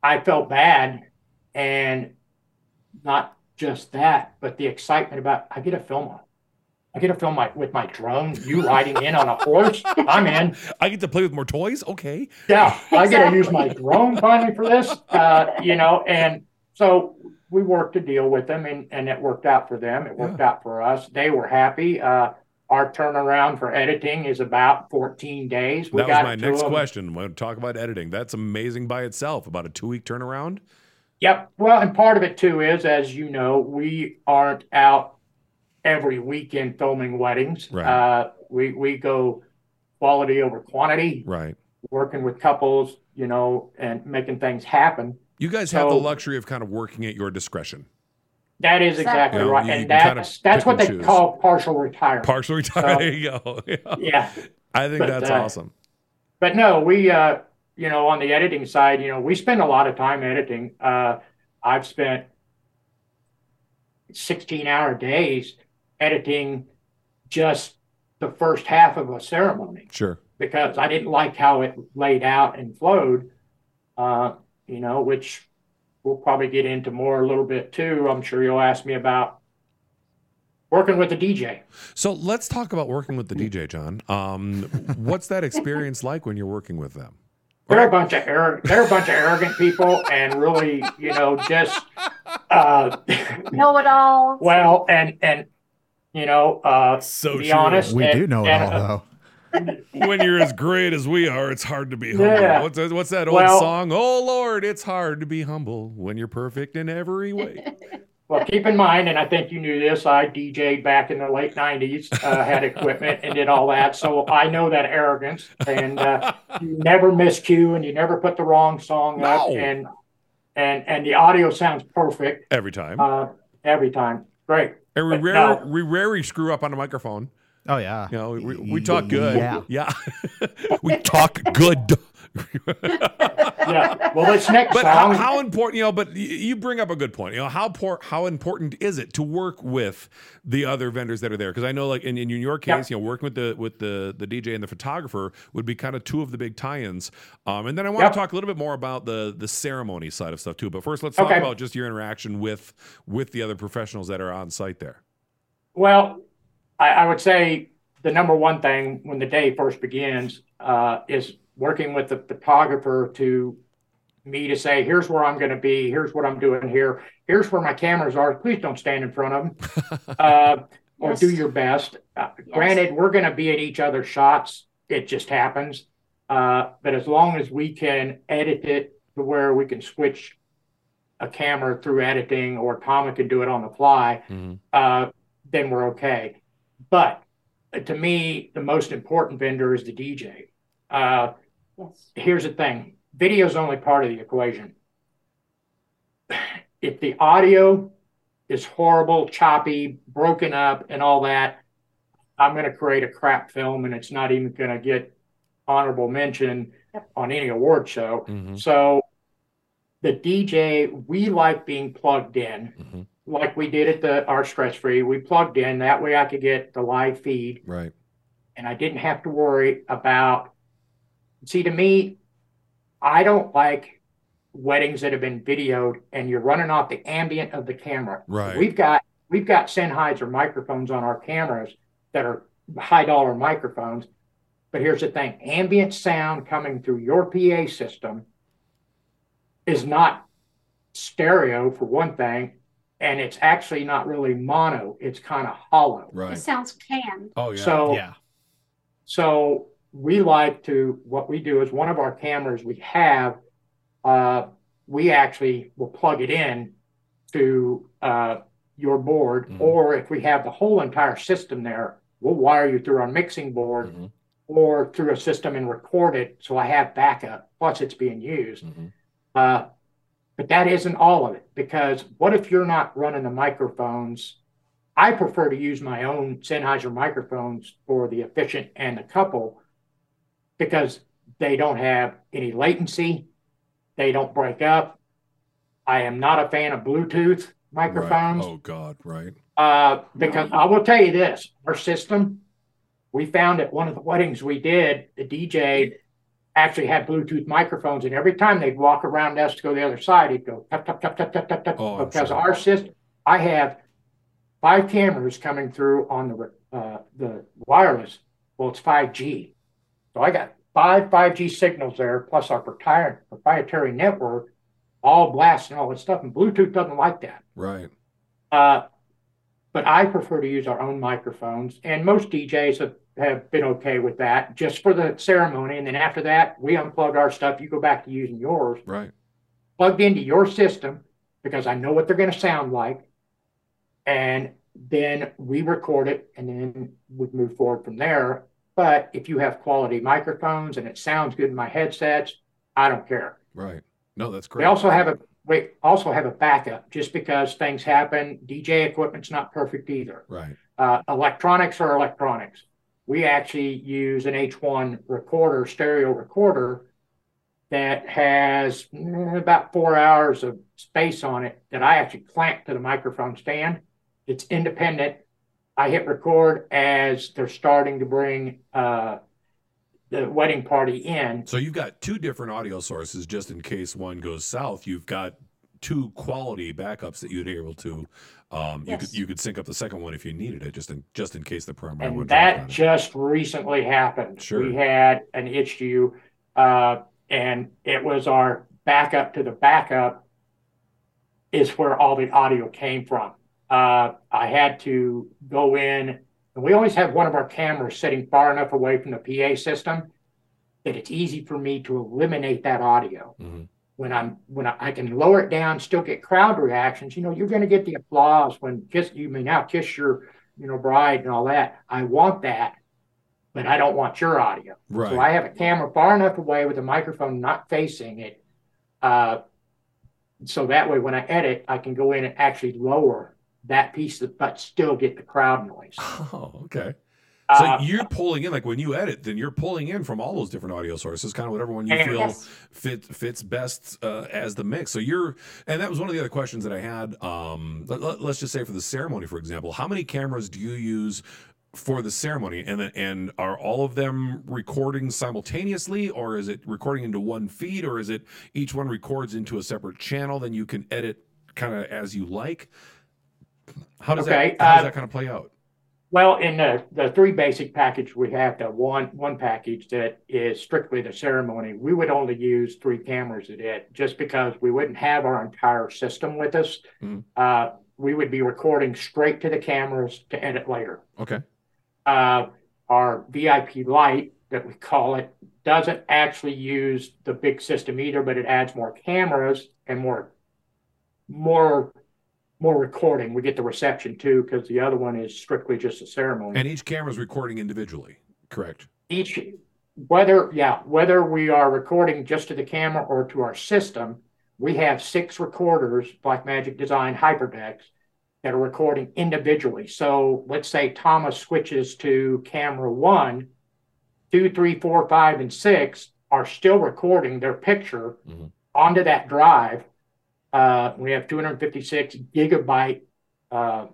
i felt bad and not just that but the excitement about i get a film on I get to film my with my drone, you riding in on a horse. I'm in. I get to play with more toys. Okay. Yeah, I get to use my drone finally for this. Uh, you know, and so we worked a deal with them, and and it worked out for them. It worked out for us. They were happy. Uh, our turnaround for editing is about 14 days. We that was got my next them- question. When we talk about editing, that's amazing by itself. About a two week turnaround. Yep. Well, and part of it too is, as you know, we aren't out every weekend filming weddings. Right. Uh, we we go quality over quantity, Right. working with couples, you know, and making things happen. You guys have the luxury of kind of working at your discretion. That is exactly You know, right, you- you and can kind that's of that's what they choose. call partial retirement. Partial retirement. there you go. Yeah. yeah, I think But, that's uh, awesome. but no, we uh, you know, on the editing side, you know, we spend a lot of time editing. Uh, I've spent 16 hour days editing just the first half of a ceremony Sure. because I didn't like how it laid out and flowed. Uh, you know, which we'll probably get into more a little bit too. I'm sure you'll ask me about working with the DJ. So let's talk about working with the DJ, John. Um, what's that experience like when you're working with them? They're a bunch of arrogant, they're a bunch of arrogant people, and really, you know, just uh, Know it all. well, and and you know, uh, So be true. honest, We and- do know it and, all, uh, though. When you're as great as we are, it's hard to be humble. Yeah. What's, that- what's that old Well- song? Oh Lord, it's hard to be humble when you're perfect in every way. Well, keep in mind, and I think you knew this, I DJ'd back in the late 90s, uh, had equipment and did all that. So I know that arrogance. And uh, you never miscue and you never put the wrong song up. And, and, and the audio sounds perfect Every time. uh, every time. Great. and we, but rare, no. we rarely screw up on a microphone. Oh yeah. You know, we, we talk good. Yeah. Yeah. we talk good. Yeah. Well, this next But how, song. how important, you know, but you bring up a good point. You know, how por- how important is it to work with the other vendors that are there? Because I know, like in, in your case, Yep. you know, working with the with the the DJ and the photographer would be kind of two of the big tie-ins. Um, and then I want Yep. to talk a little bit more about the the ceremony side of stuff too. But first, let's talk Okay. about just your interaction with with the other professionals that are on site there. Well, I, I would say the number one thing when the day first begins uh, is working with the photographer to me to say, here's where I'm going to be, here's what I'm doing here, here's where my cameras are. Please don't stand in front of them, uh, or Yes. do your best. Uh, Granted, we're going to be at each other's shots. It just happens. Uh, but as long as we can edit it to where we can switch a camera through editing, or Tom can do it on the fly, uh, then we're okay. But uh, to me, the most important vendor is the DJ. Uh, Yes. here's the thing: video is only part of the equation. if the audio is horrible, choppy, broken up, and all that, I'm going to create a crap film, and it's not even going to get honorable mention on any award show. Mhm. So the DJ, we like being plugged in, Mhm. Like we did at the our stress free. We plugged in that way I could get the live feed, Right. and I didn't have to worry about. See, to me, I don't like weddings that have been videoed and you're running off the ambient of the camera. Right. We've got we've got Sennheiser microphones on our cameras that are high dollar microphones. But here's the thing: ambient sound coming through your PA system is not stereo for one thing, and it's actually not really mono. It's kind of hollow. Right. It sounds canned. Oh yeah. So Yeah. so we like to what we do is one of our cameras we have uh, we actually will plug it in to uh, your board Mhm. or if we have the whole entire system there we'll wire you through our mixing board Mhm. or through a system and record it so i have backup plus it's being used Mhm. uh, but that isn't all of it because what if you're not running the microphones? I prefer to use my own Sennheiser microphones for the officiant and the couple because they don't have any latency, they don't break up. I am not a fan of Bluetooth Right. microphones. Oh God. Right. Uh, because I will tell you this, our system, we found at one of the weddings we did, the DJ actually had Bluetooth microphones, and every time they'd walk around us to go the other side, he'd go tap tap tap tap tap tap tap. Oh, because sure. our system, I have five cameras coming through on the uh, the wireless. Well, it's five G, so I got five five G signals there, plus our proprietary proprietary network, all blasting all this stuff, and Bluetooth doesn't like that. Right. Uh, but I prefer to use our own microphones, and most DJs have, have been okay with that just for the ceremony. And then after that, we unplug our stuff. You go back to using yours, Right. plugged into your system because I know what they're going to sound like. And then we record it, and then we move forward from there. But if you have quality microphones and it sounds good in my headsets, I don't care. Right. No, that's great. We also have a we also have a backup just because things happen. DJ equipment's not perfect either. Right. Uh, electronics are electronics. We actually use an H1 recorder, stereo recorder, that has mm, about four hours of space on it that I actually clamp to the microphone stand. It's independent. I hit record as they're starting to bring uh, the wedding party in. So you've got two different audio sources just in case one goes south. You've got two quality backups that you'd be able to. Um, you could you could sync up the second one if you needed it, just in just in case the primary And that just recently happened. Sure. We had an issue, uh, and it was our backup to the backup is where all the audio came from. Uh, I had to go in, and we always have one of our cameras sitting far enough away from the PA system that it's easy for me to eliminate that audio. Mhm. When I'm when I, I can lower it down, still get crowd reactions. You know, you're going to get the applause when kiss you may now kiss your you know bride and all that. I want that, but I don't want your audio. Right. So I have a camera far enough away with the microphone not facing it. Uh, so that way, when I edit, I can go in and actually lower that piece, of, but still get the crowd noise. Oh, okay. So Uh, you're pulling in like when you edit, then you're pulling in from all those different audio sources, kind of whatever one you feel Yes. fit fits best uh, as the mix. So you're, and that was one of the other questions that I had. Um, let, let, us just say for the ceremony, for example, how many cameras do you use for the ceremony, and then and are all of them recording simultaneously, or is it recording into one feed, or is it each one records into a separate channel? Then you can edit kind of as you like. How does Okay, that how does uh, that kind of play out? Well, in the, the three basic package, we have the one one package that is strictly the ceremony. We would only use three cameras at it, just because we wouldn't have our entire system with us. Mhm. Uh, we would be recording straight to the cameras to edit later. Okay. Uh, our VIP light that we call it doesn't actually use the big system either, but it adds more cameras and more more more recording. We get the reception too because the other one is strictly just a ceremony. And each camera is recording individually, correct? Each whether yeah whether we are recording just to the camera or to our system, we have six recorders, Blackmagic Design Hyperdecks, that are recording individually. So let's say Thomas switches to camera one, two, three, four, five, and six are still recording their picture Mhm. onto that drive. Uh, we have 256 gigabyte uh,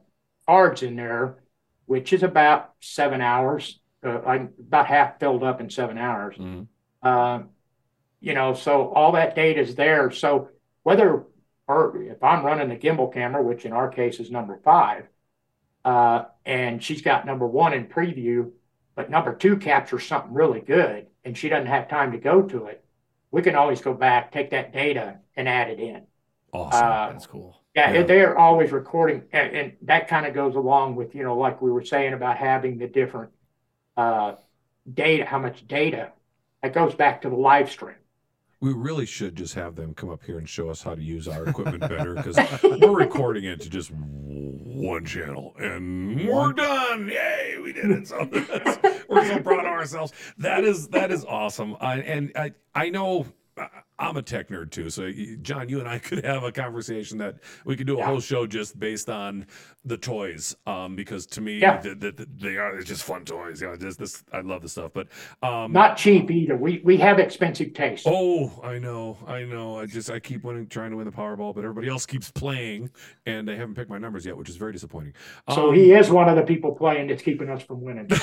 cards in there, which is about seven hours. Uh, I'm about half filled up in seven hours. Mhm. Uh, you know, so all that data is there. So whether or if I'm running the gimbal camera, which in our case is number five, uh, and she's got number one in preview, but number two captures something really good, and she doesn't have time to go to it, we can always go back, take that data, and add it in. Awesome. Uh, That's cool. yeah, Yeah. they're always recording, and, and that kind of goes along with you know, like we were saying about having the different uh, data, how much data. That goes back to the live stream. we really should just have them come up here and show us how to use our equipment better because we're recording it to just one channel and we're done. Yay, we did it! So we're so proud of ourselves. That is that is awesome. I, and I I know. I'm a tech nerd too, so John, you and I could have a conversation that we could do a Yeah. whole show just based on the toys, um, because to me, Yeah. th- th- th- they are just fun toys. You know, just this, I love the stuff, but um, Not cheap either. We we have expensive taste. Oh, I know, I know. I just I keep winning, trying to win the Powerball, but everybody else keeps playing, and they haven't picked my numbers yet, which is very disappointing. so Um, he is one of the people playing that's keeping us from winning.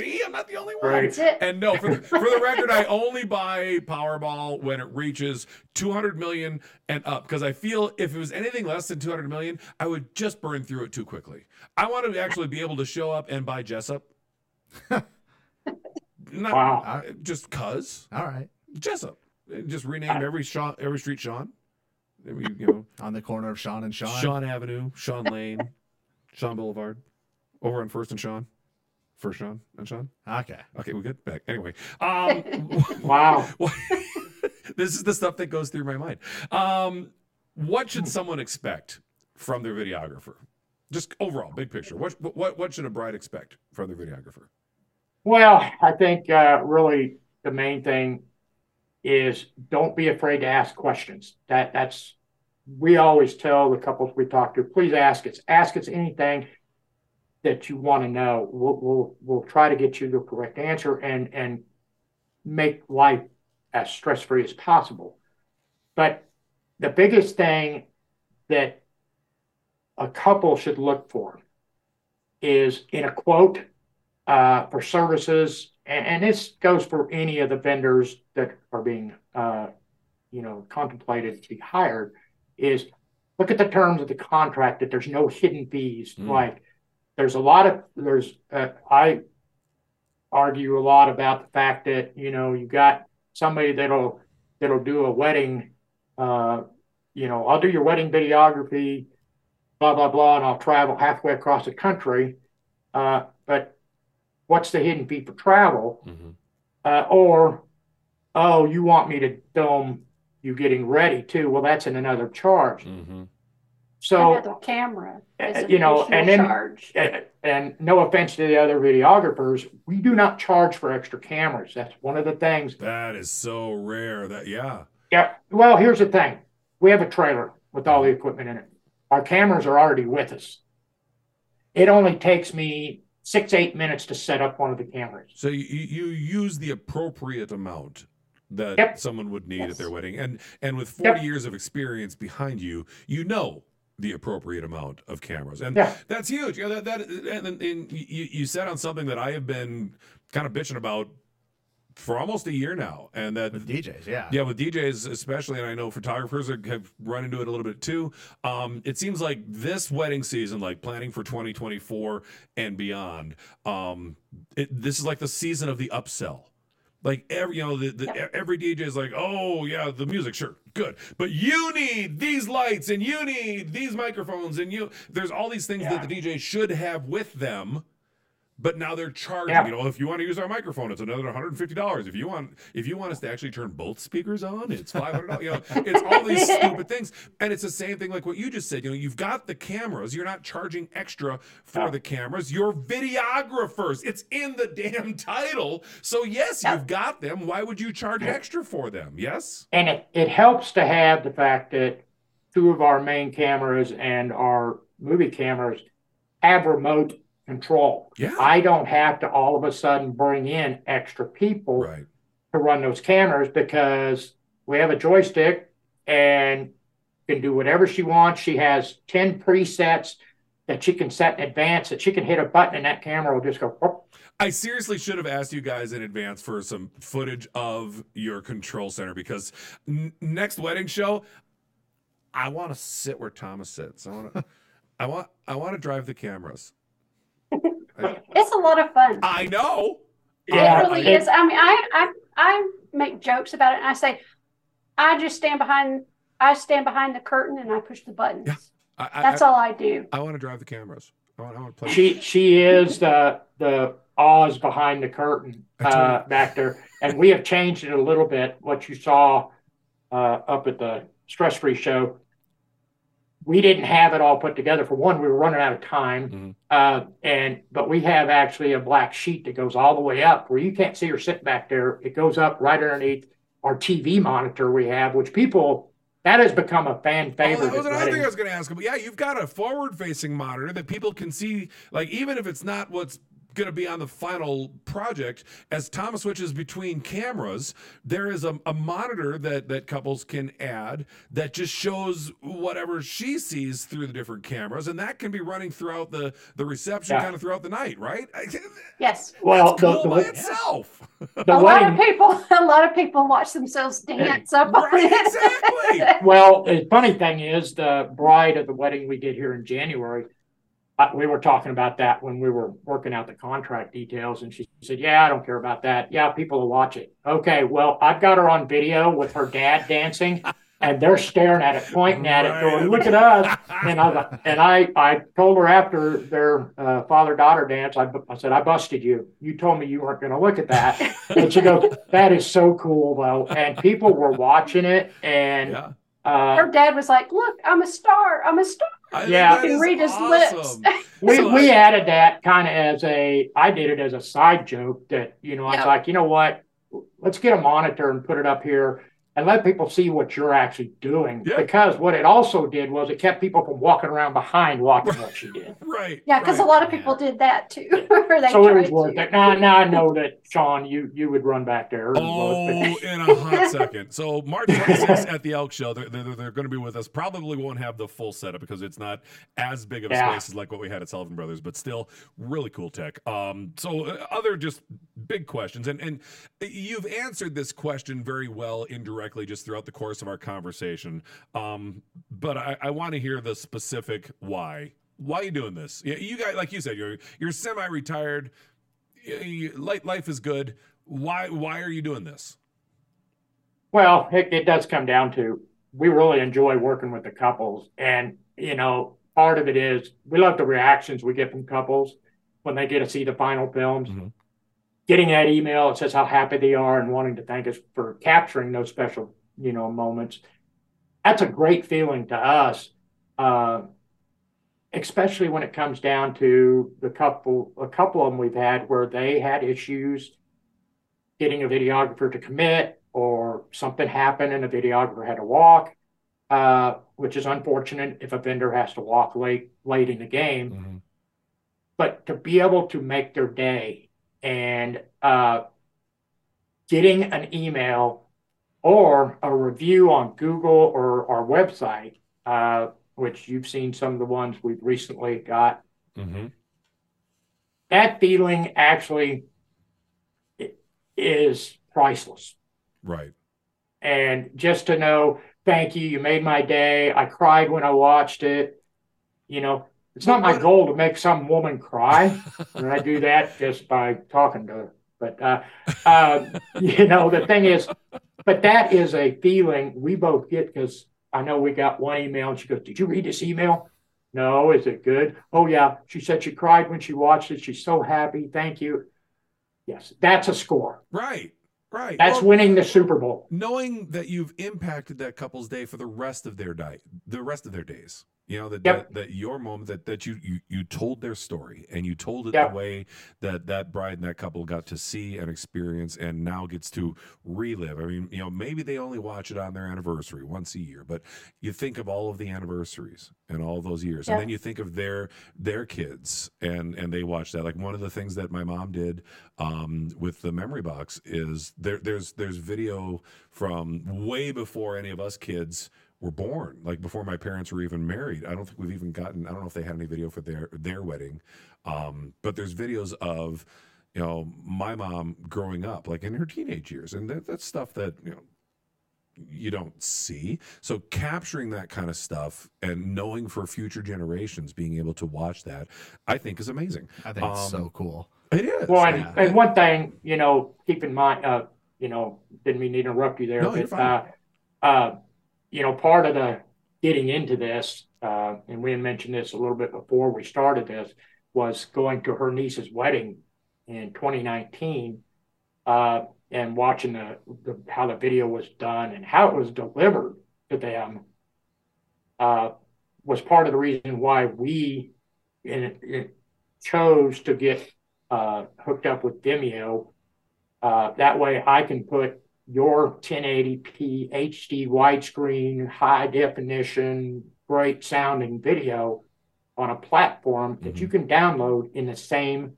see, I'm not the only one. Right. And no, for the, for the record, I only buy Powerball when it reaches 200 million and up because I feel if it was anything less than 200 million, I would just burn through it too quickly. I want to actually be able to show up and buy Jesup. Not Wow. Uh, just cause All right. Jesup. Just rename uh, every Sean, every street Sean. Every, you know, On the corner of Sean and Sean. Sean Avenue, Sean Lane, Sean Boulevard, over on First and Sean, First Sean and Sean. Okay. Okay, we good. Back anyway. Um, Wow. this is the stuff that goes through my mind. Um, what should someone expect from their videographer? Just overall, big picture. What what what should a bride expect from their videographer? Well, I think uh, really the main thing is don't be afraid to ask questions. That that's we always tell the couples we talk to, please ask us. Ask us anything that you want to know. We'll we'll we'll try to get you the correct answer and and make life as stress free as possible. But the biggest thing that a couple should look for is in a quote uh, for services, and, and this goes for any of the vendors that are being, uh, you know, contemplated to be hired, is look at the terms of the contract that there's no hidden fees. Mm. Like there's a lot of there's uh, I argue a lot about the fact that you know you got somebody that'll that'll do a wedding, uh, you know, I'll do your wedding videography, blah blah blah, and I'll travel halfway across the country. Uh, but what's the hidden fee for travel? Mhm. Uh, or, oh, you want me to film you getting ready too? Well, that's in another charge. Mhm. So, Another camera is uh, you know, and then- charge. uh, and no offense to the other videographers, we do not charge for extra cameras. That's one of the things. That is so rare. That yeah. Yeah. Well, here's the thing: we have a trailer with all the equipment in it. Our cameras are already with us. It only takes me six, eight minutes to set up one of the cameras. So you, you use the appropriate amount that Yep. someone would need at their wedding, and and with forty Yep. years of experience behind you, you know the appropriate amount of cameras, and Yeah. that's huge. Yeah, that that and, and, and you you said on something that I have been kind of bitching about for almost a year now, and that With DJs, yeah. yeah, with DJs especially, and I know photographers are- have run into it a little bit too. Um, it seems like this wedding season, like planning for 2024 and beyond, um, it, this is like the season of the upsell. Like every, you know, the, the, Yeah. every DJ is like, oh yeah, the music, sure, good, but you need these lights and you need these microphones and you. There's all these things that the DJ should have with them but now they're charging. Yeah. You know, if you want to use our microphone, it's another one hundred and fifty dollars. If you want, if you want us to actually turn both speakers on, it's five hundred dollars. You know, it's all these stupid things, and it's the same thing like what you just said. You know, you've got the cameras. You're not charging extra for Yeah. the cameras. You're videographers. It's in the damn title. So yes, Yeah. you've got them. Why would you charge extra for them? Yes. And it, it helps to have the fact that two of our main cameras and our movie cameras have remote control. Yeah. I don't have to all of a sudden bring in extra people Right. to run those cameras because we have a joystick and can do whatever she wants. She has 10 presets that she can set in advance that she can hit a button and that camera will just go whoop. I seriously should have asked you guys in advance for some footage of your control center because n- next wedding show, I want to sit where Thomas sits. I want to, I want, I want to drive the cameras. It's a lot of fun. I know. Yeah, it really is. I mean, I, I I make jokes about it, and I say, I just stand behind. I stand behind the curtain and I push the buttons. Yeah. I, I, That's I, all I do. I want to drive the cameras. I want, I want to play. She she is the the Oz behind the curtain uh, back there, and we have changed it a little bit. What you saw uh, up at the stress free show, we didn't have it all put together. For one, we were running out of time, Mhm. uh, and but we have actually a black sheet that goes all the way up where you can't see her sitting back there. It goes up right underneath our TV monitor we have, which people that has become a fan Oh, favorite. that was at another thing I was going to ask. But yeah, you've got a forward-facing monitor that people can see. Like even if it's not what's going to be on the final project, as Tomma switches between cameras, there is a, a monitor that that couples can add that just shows whatever she sees through the different cameras, and that can be running throughout the the reception, Yeah. kind of throughout the night, right? Yes. Well, That's the, cool the, by itself. the a lot of people. A lot of people watch themselves dance up on Right, it. exactly. Well, the funny thing is, the bride of the wedding we did here in January, we were talking about that when we were working out the contract details, and she said, "Yeah, I don't care about that. Yeah, people will watch it." Okay, well, I've got her on video with her dad dancing, and they're staring at it, pointing at it, going, "Look at us!" And I and I I told her after their uh, father daughter dance, I, I said, "I busted you. You told me you weren't going to look at that." And she goes, "That is so cool, though." And people were watching it, and yeah. uh, Her dad was like, "Look, I'm a star. I'm a star." I Yeah. that You can read his awesome. lips. we So we I- added that kind of as a I did it as a side joke that you know I was like you know what let's get a monitor and put it up here and let people see what you're actually doing Yeah. because what it also did was it kept people from walking around behind watching what she did Right. Yeah, because right. a lot of people did that too. or they so it was worth to. it now now I know that Sean you you would run back there Oh, in a hot second. So March 26th at the Elk Show, they're, they're, they're going to be with us. Probably won't have the full setup because it's not as big of a Yeah. space as like what we had at Sullivan Brothers, but still really cool tech. Um, so uh, other just big questions, and and you've answered this question very well indirectly just throughout the course of our conversation. Um, but I, I want to hear the specific why. Why are you doing this? Yeah, You guys, like you said, you're you're semi-retired. You- Life is good. Why why are you doing this? Well, it, it does come down to we really enjoy working with the couples. And, you know, part of it is we love the reactions we get from couples when they get to see the final films. Mhm. Getting that email that says how happy they are and wanting to thank us for capturing those special, you know, moments. That's a great feeling to us. Uh, especially when it comes down to the couple, a couple of them we've had where they had issues getting a videographer to commit or something happened and a videographer had to walk, uh, which is unfortunate if a vendor has to walk late late in the game. But to be able to make their day and uh, getting an email or a review on Google or our website, uh, which you've seen some of the ones we've recently got, Mm-hmm. that feeling actually is priceless. Right. and just to know thank you you made my day i cried when i watched it you know it's not my goal to make some woman cry and i do that just by talking to her but uh, uh, you know the thing is but that is a feeling we both get because i know we got one email and she goes did you read this email No, is it good? Oh, yeah. She said she cried when she watched it. She's so happy. Thank you. Yes, that's a score. Right. Right. That's Well, winning the Super Bowl. knowing that you've impacted that couple's day for the rest of their day, the rest of their days. You know that Yep. that, that your moment that that you, you you told their story and you told it Yep. the way that that bride and that couple got to see and experience and now gets to relive. I mean, you know, maybe they only watch it on their anniversary once a year, but you think of all of the anniversaries and all of those years, and then you think of their their kids and and they watch that. Like one of the things that my mom did um, with the memory box is there there's there's video from way before any of us kids were born like before my parents were even married i don't think we've even gotten i don't know if they had any video for their their wedding um, but there's videos of you know my mom growing up like in her teenage years and that, that's stuff that you know you don't see so capturing that kind of stuff and knowing for future generations being able to watch that i think is amazing I think it's Um, so cool. it is Well, and, Yeah. and one thing, you know, keep in mind, uh, you know, didn't mean to interrupt you there, No, you're but, fine. uh, uh, you know, part of the getting into this, uh, and we had mentioned this a little bit before we started this, was going to her niece's wedding in 2019, uh, and watching the, the how the video was done and how it was delivered to them, uh, was part of the reason why we in, in, chose to get uh, hooked up with Vimeo. Uh, that way I can put your 1080p HD widescreen, high definition, great sounding video on a platform that you mm-hmm. can download in the same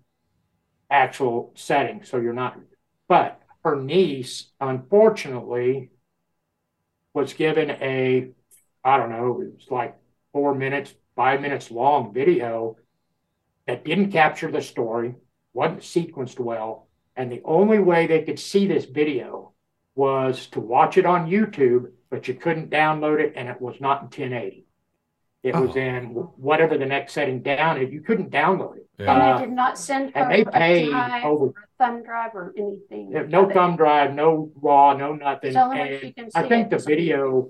actual setting. So you're not, but her niece, unfortunately, was given a, I don't know, it was like four minutes, five minutes long video that didn't capture the story, wasn't sequenced well, and the only way they could see this video was to watch it on YouTube, but you couldn't download it, and it was not in 1080. It was Oh. in whatever the next setting down is. You couldn't download it. Yeah. And Uh, they did not send her And they a paid drive over or a thumb drive or anything. no They- thumb drive, no raw, no nothing. The only way And she can I think it the video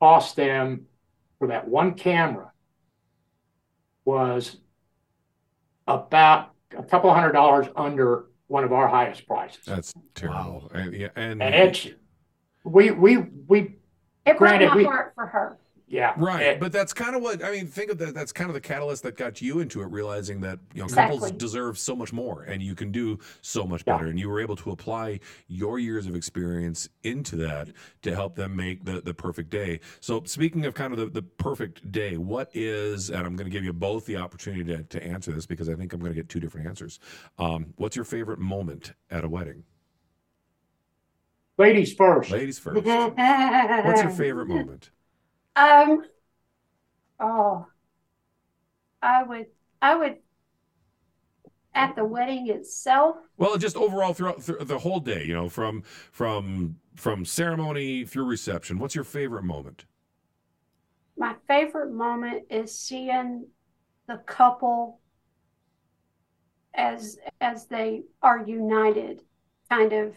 cost them for that one camera was about a couple hundred dollars under one of our highest prices. that's terrible and, yeah, and, And it's we we we It broke granted, my we- heart for her. Yeah Right, it- but that's kind of what I mean. Think of that. That's kind of the catalyst that got you into it, realizing that you know Exactly. couples deserve so much more, and you can do so much Yeah. better. And you were able to apply your years of experience into that to help them make the the perfect day. So, speaking of kind of the, the perfect day, what is? And I'm going to give you both the opportunity to, to answer this because I think I'm going to get two different answers. Um, what's your favorite moment at a wedding? ladies first. Ladies first. What's your favorite moment? Um. Oh. I would. I would. At the wedding itself, Well, just overall throughout th- the whole day, you know, from from from ceremony through reception. What's your favorite moment? my favorite moment is seeing the couple as as they are united. Kind of.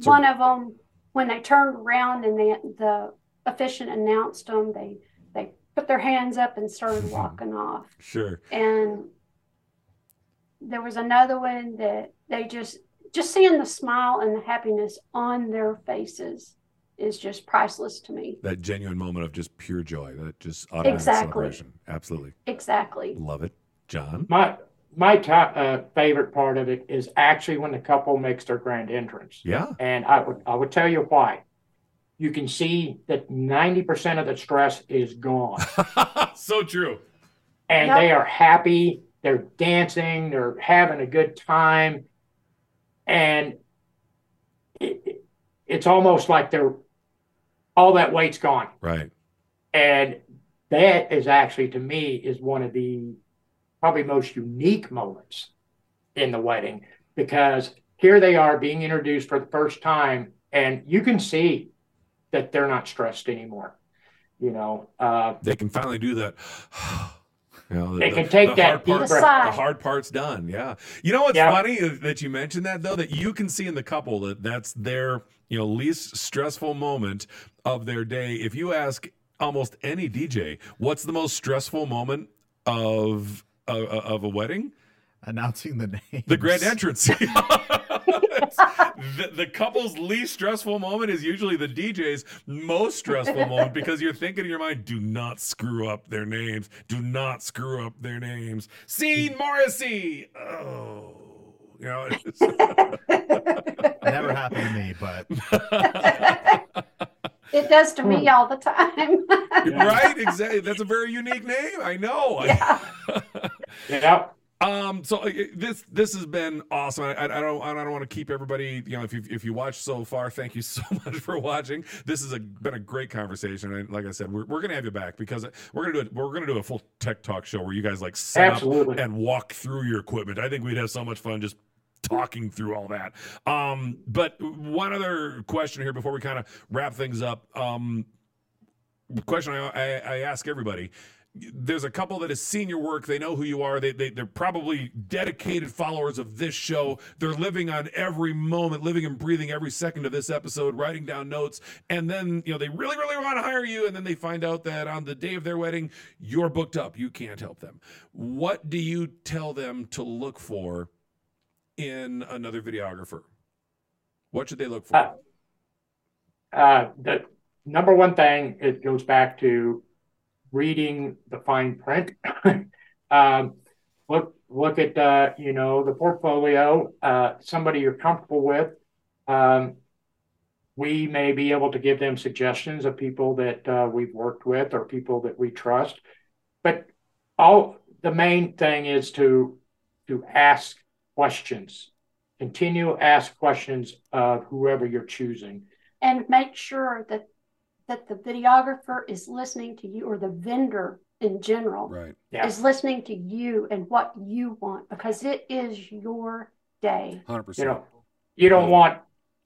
So- One of them, when they turned around and they, the officiant announced them, they they put their hands up and started walking off. Sure. and there was another one that they just just seeing the smile and the happiness on their faces is just priceless to me That genuine moment of just pure joy. That just automatic Exactly. celebration. Absolutely. exactly Love it. John. My my top, uh, favorite part of it is actually when the couple makes their grand entrance. Yeah. And I would I would tell you why. You can see that 90% of the stress is gone. so true. and Yep. they are happy. They're dancing. They're having a good time, and it, it- it's almost like they're all that weight's gone. Right. And that is actually, to me, is one of the probably most unique moments in the wedding because here they are being introduced for the first time, and you can see that they're not stressed anymore. You know, uh, They can finally do that. You know, the- They the- can take the that hard part. The hard part's done. Yeah. You know what's Yeah. funny that you mentioned that though, that you can see in the couple that that's their you know least stressful moment of their day. If you ask almost any DJ. What's the most stressful moment of uh, of a wedding? Announcing the name. The grand entrance. the, the couple's least stressful moment is usually the DJ's most stressful moment because you're thinking in your mind, do not screw up their names. Do not screw up their names. Scene Morrissey. Oh. You know, Never happened to me, but It does to me hmm. all the time. right? Exactly. That's a very unique name. I know. Yeah. Yeah. Um, so uh, this this has been awesome. I, I don't I don't want to keep everybody. You know, if you if you watched so far, thank you so much for watching. This has a, been a great conversation, and like I said, we're, we're gonna have you back because we're gonna do it. We're gonna do a full tech talk show where you guys like set Absolutely. up and walk through your equipment. I think we'd have so much fun just talking through all that. Um, but one other question here before we kind of wrap things up. Um, question I, I, I ask everybody there's a couple that has seen your work. They know who you are. They, they, they're probably dedicated followers of this show. They're living on every moment, living and breathing every second of this episode, writing down notes. And then, you know, they really, really want to hire you. And then they find out that on the day of their wedding, you're booked up. You can't help them. What do you tell them to look for in another videographer? What should they look for? Uh, uh, the number one thing, it goes back to reading the fine print. um, look, look at uh, you know the portfolio. Uh, somebody you're comfortable with. Um, we may be able to give them suggestions of people that uh, we've worked with or people that we trust. But all the main thing is to to ask questions. Continue ask questions of whoever you're choosing. and make sure that that the videographer is listening to you or the vendor in general right. Yeah. is listening to you and what you want because it is your day. 100%. You know, you don't want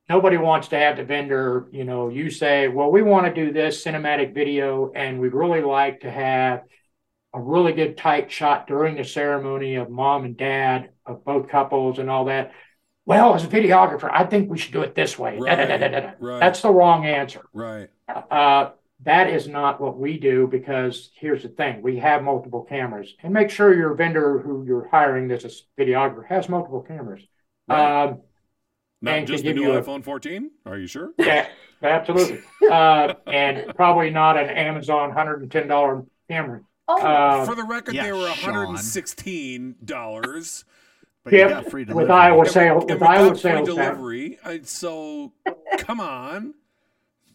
nobody wants to have the vendor, you know, you say, well, we want to do this cinematic video and we'd really like to have a really good tight shot during the ceremony of mom and dad of both couples and all that. Well, as a videographer, I think we should do it this way. Da, da, da, da, da, da. Right. That's the wrong answer. right. Uh, that is not what we do because here's the thing we have multiple cameras and make sure your vendor who you're hiring that's a videographer has multiple cameras. Right. Um, Not just the give new you a- iPhone 14? Are you sure? yeah, absolutely. Uh, and probably not an Amazon $110 camera. Oh, Uh, For the record, yeah, they were Sean. $116. but you Yep, got free with delivery. Iowa And- sales, and with we Iowa got free sales tax. delivery. I, so come on.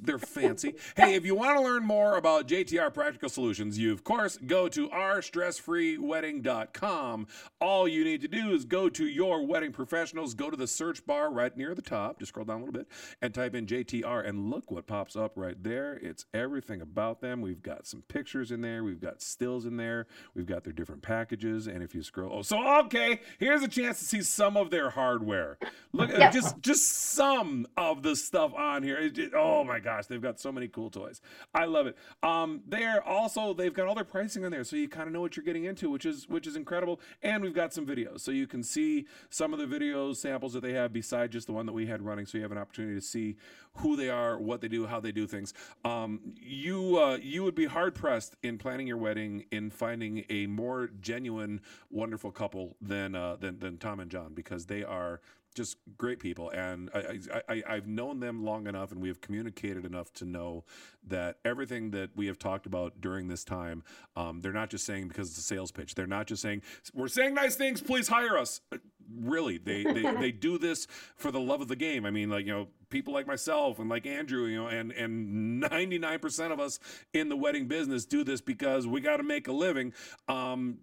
They're fancy. hey, if you want to learn more about JTR Practical Solutions, you of course go to ourstressfreewedding.com. All you need to do is go to your wedding professionals, go to the search bar right near the top, just scroll down a little bit, and type in JTR, and look what pops up right there. It's everything about them. We've got some pictures in there, we've got stills in there, we've got their different packages, and if you scroll, oh, so okay, here's a chance to see some of their hardware. Look Yeah. just just some of the stuff on here. It- it- oh my gosh, they've got so many cool toys. I love it. Um, they're also they've got all their pricing on there, so you kind of know what you're getting into, which is which is incredible. And we've got some videos, so you can see some of the videos samples that they have beside just the one that we had running, so you have an opportunity to see who they are, what they do, how they do things. Um, you uh, you would be hard pressed in planning your wedding in finding a more genuine, wonderful couple than uh, than than Tom and John because they are just great people. And I, I, I i've known them long enough and we have communicated enough to know that everything that we have talked about during this time um, they're not just saying because it's a sales pitch. They're not just saying we're saying nice things please hire us. Uh, really they they, they do this for the love of the game. I mean like you know people like myself and like andrew you know and and 99% of us in the wedding business do this because we got to make a living. Um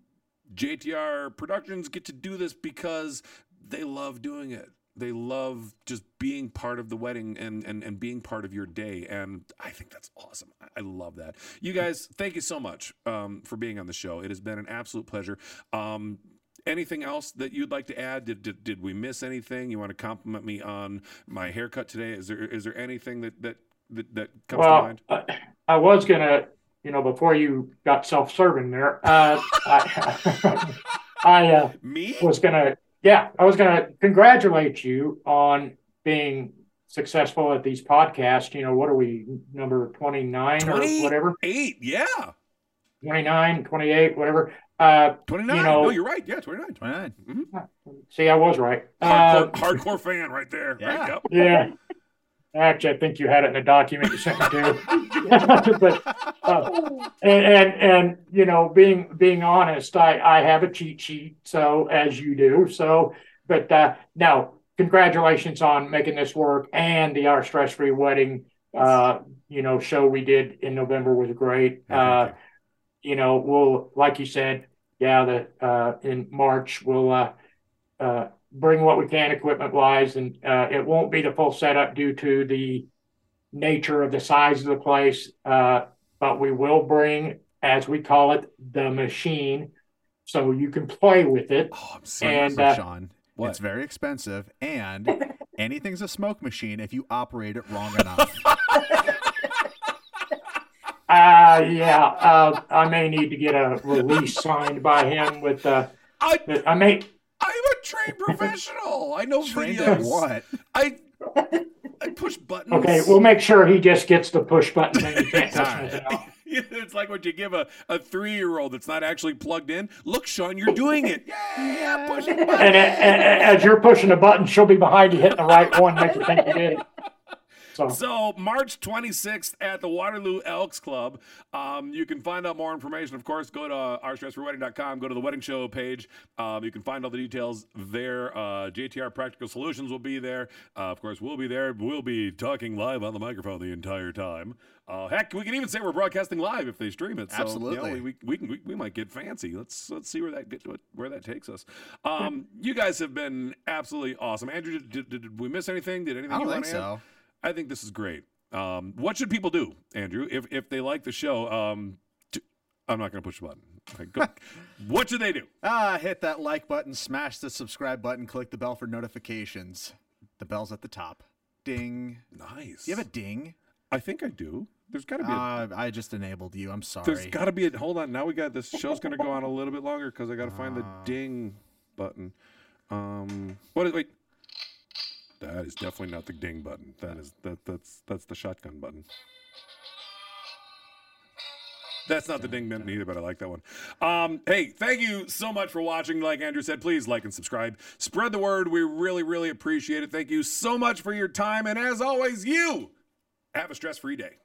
JTR Productions get to do this because they love doing it. They love just being part of the wedding and, and, and being part of your day. And I think that's awesome. I, I love that. You guys, thank you so much um, for being on the show. It has been an absolute pleasure. Um, anything else that you'd like to add? Did, did, did we miss anything? You want to compliment me on my haircut today? Is there is there anything that that, that, that comes to mind? uh, I was going to, you know, before you got self serving there, uh, I, I uh, Me? was going to, yeah, I was going to congratulate you on being successful at these podcasts. You know, what are we number twenty nine or whatever? Eight, yeah. 29, 28, whatever. Uh, 29. You know- no, you're right. Yeah, 29. 29. see, I was right. Hardcore, Uh, hardcore fan right there. Yeah. Right, yep. yeah. Actually, I think you had it in the document you sent me to. but uh, and, and and you know, being being honest, I I have a cheat sheet, so as you do. So, but uh, no, congratulations on making this work and the our stress free wedding. Uh, you know, show we did in November was great. Uh, you know, we'll like you said, yeah, the uh, in March we'll uh, uh, bring what we can equipment wise, and uh, it won't be the full setup due to the nature of the size of the place. Uh, but we will bring, as we call it, the machine, so you can play with it. Oh, I'm sorry. And, So, uh, Sean, What? it's very expensive, and anything's a smoke machine if you operate it wrong enough. Uh, yeah, uh, I may need to get a release signed by him with uh, I, I may. I'm a trained professional. I know Trained videos. what? I, I push buttons. Okay, we'll make sure he just gets the push button and he can't touch All right. it's like what you give a, a three year old that's not actually plugged in. Look, Sean, you're doing it. Yeah, pushing buttons. And, a- and as you're pushing a button, she'll be behind you hitting the right one, make you think you did it. So, So March 26th at the Waterloo Elks Club. Um, you can find out more information. Of course, go to uh, ourstressfreewedding.com. Go to the wedding show page. Um, you can find all the details there. Uh, JTR Practical Solutions will be there. Uh, of course, we'll be there. We'll be talking live on the microphone the entire time. Uh, heck, we can even say we're broadcasting live if they stream it. So, you know, Absolutely. we, we, can, we, we might get fancy. Let's let's see where that get where that takes us. Um, you guys have been absolutely awesome. Andrew, did, did, did we miss anything? Did anything I don't think to add? I think this is great. Um, what should people do, Andrew, if if they like the show? Um, to, I'm not going to push the button. Okay, go. what should they do? Ah, hit that like button, smash the subscribe button, click the bell for notifications. The bell's at the top. Ding. Nice. Do you have a ding? I think I do. There's got to be. A, Uh, I just enabled you. I'm sorry. there's got to be a. Hold on. Now we got this show's going to go on a little bit longer because I got to find the Ah. ding button. Um, what is wait? That is definitely not the ding button. That is that that's that's the shotgun button. That's not the ding button either, but I like that one. Um, hey, thank you so much for watching. Like Andrew said, please like and subscribe. Spread the word. We really, really appreciate it. Thank you so much for your time. And as always, you have a stress free day.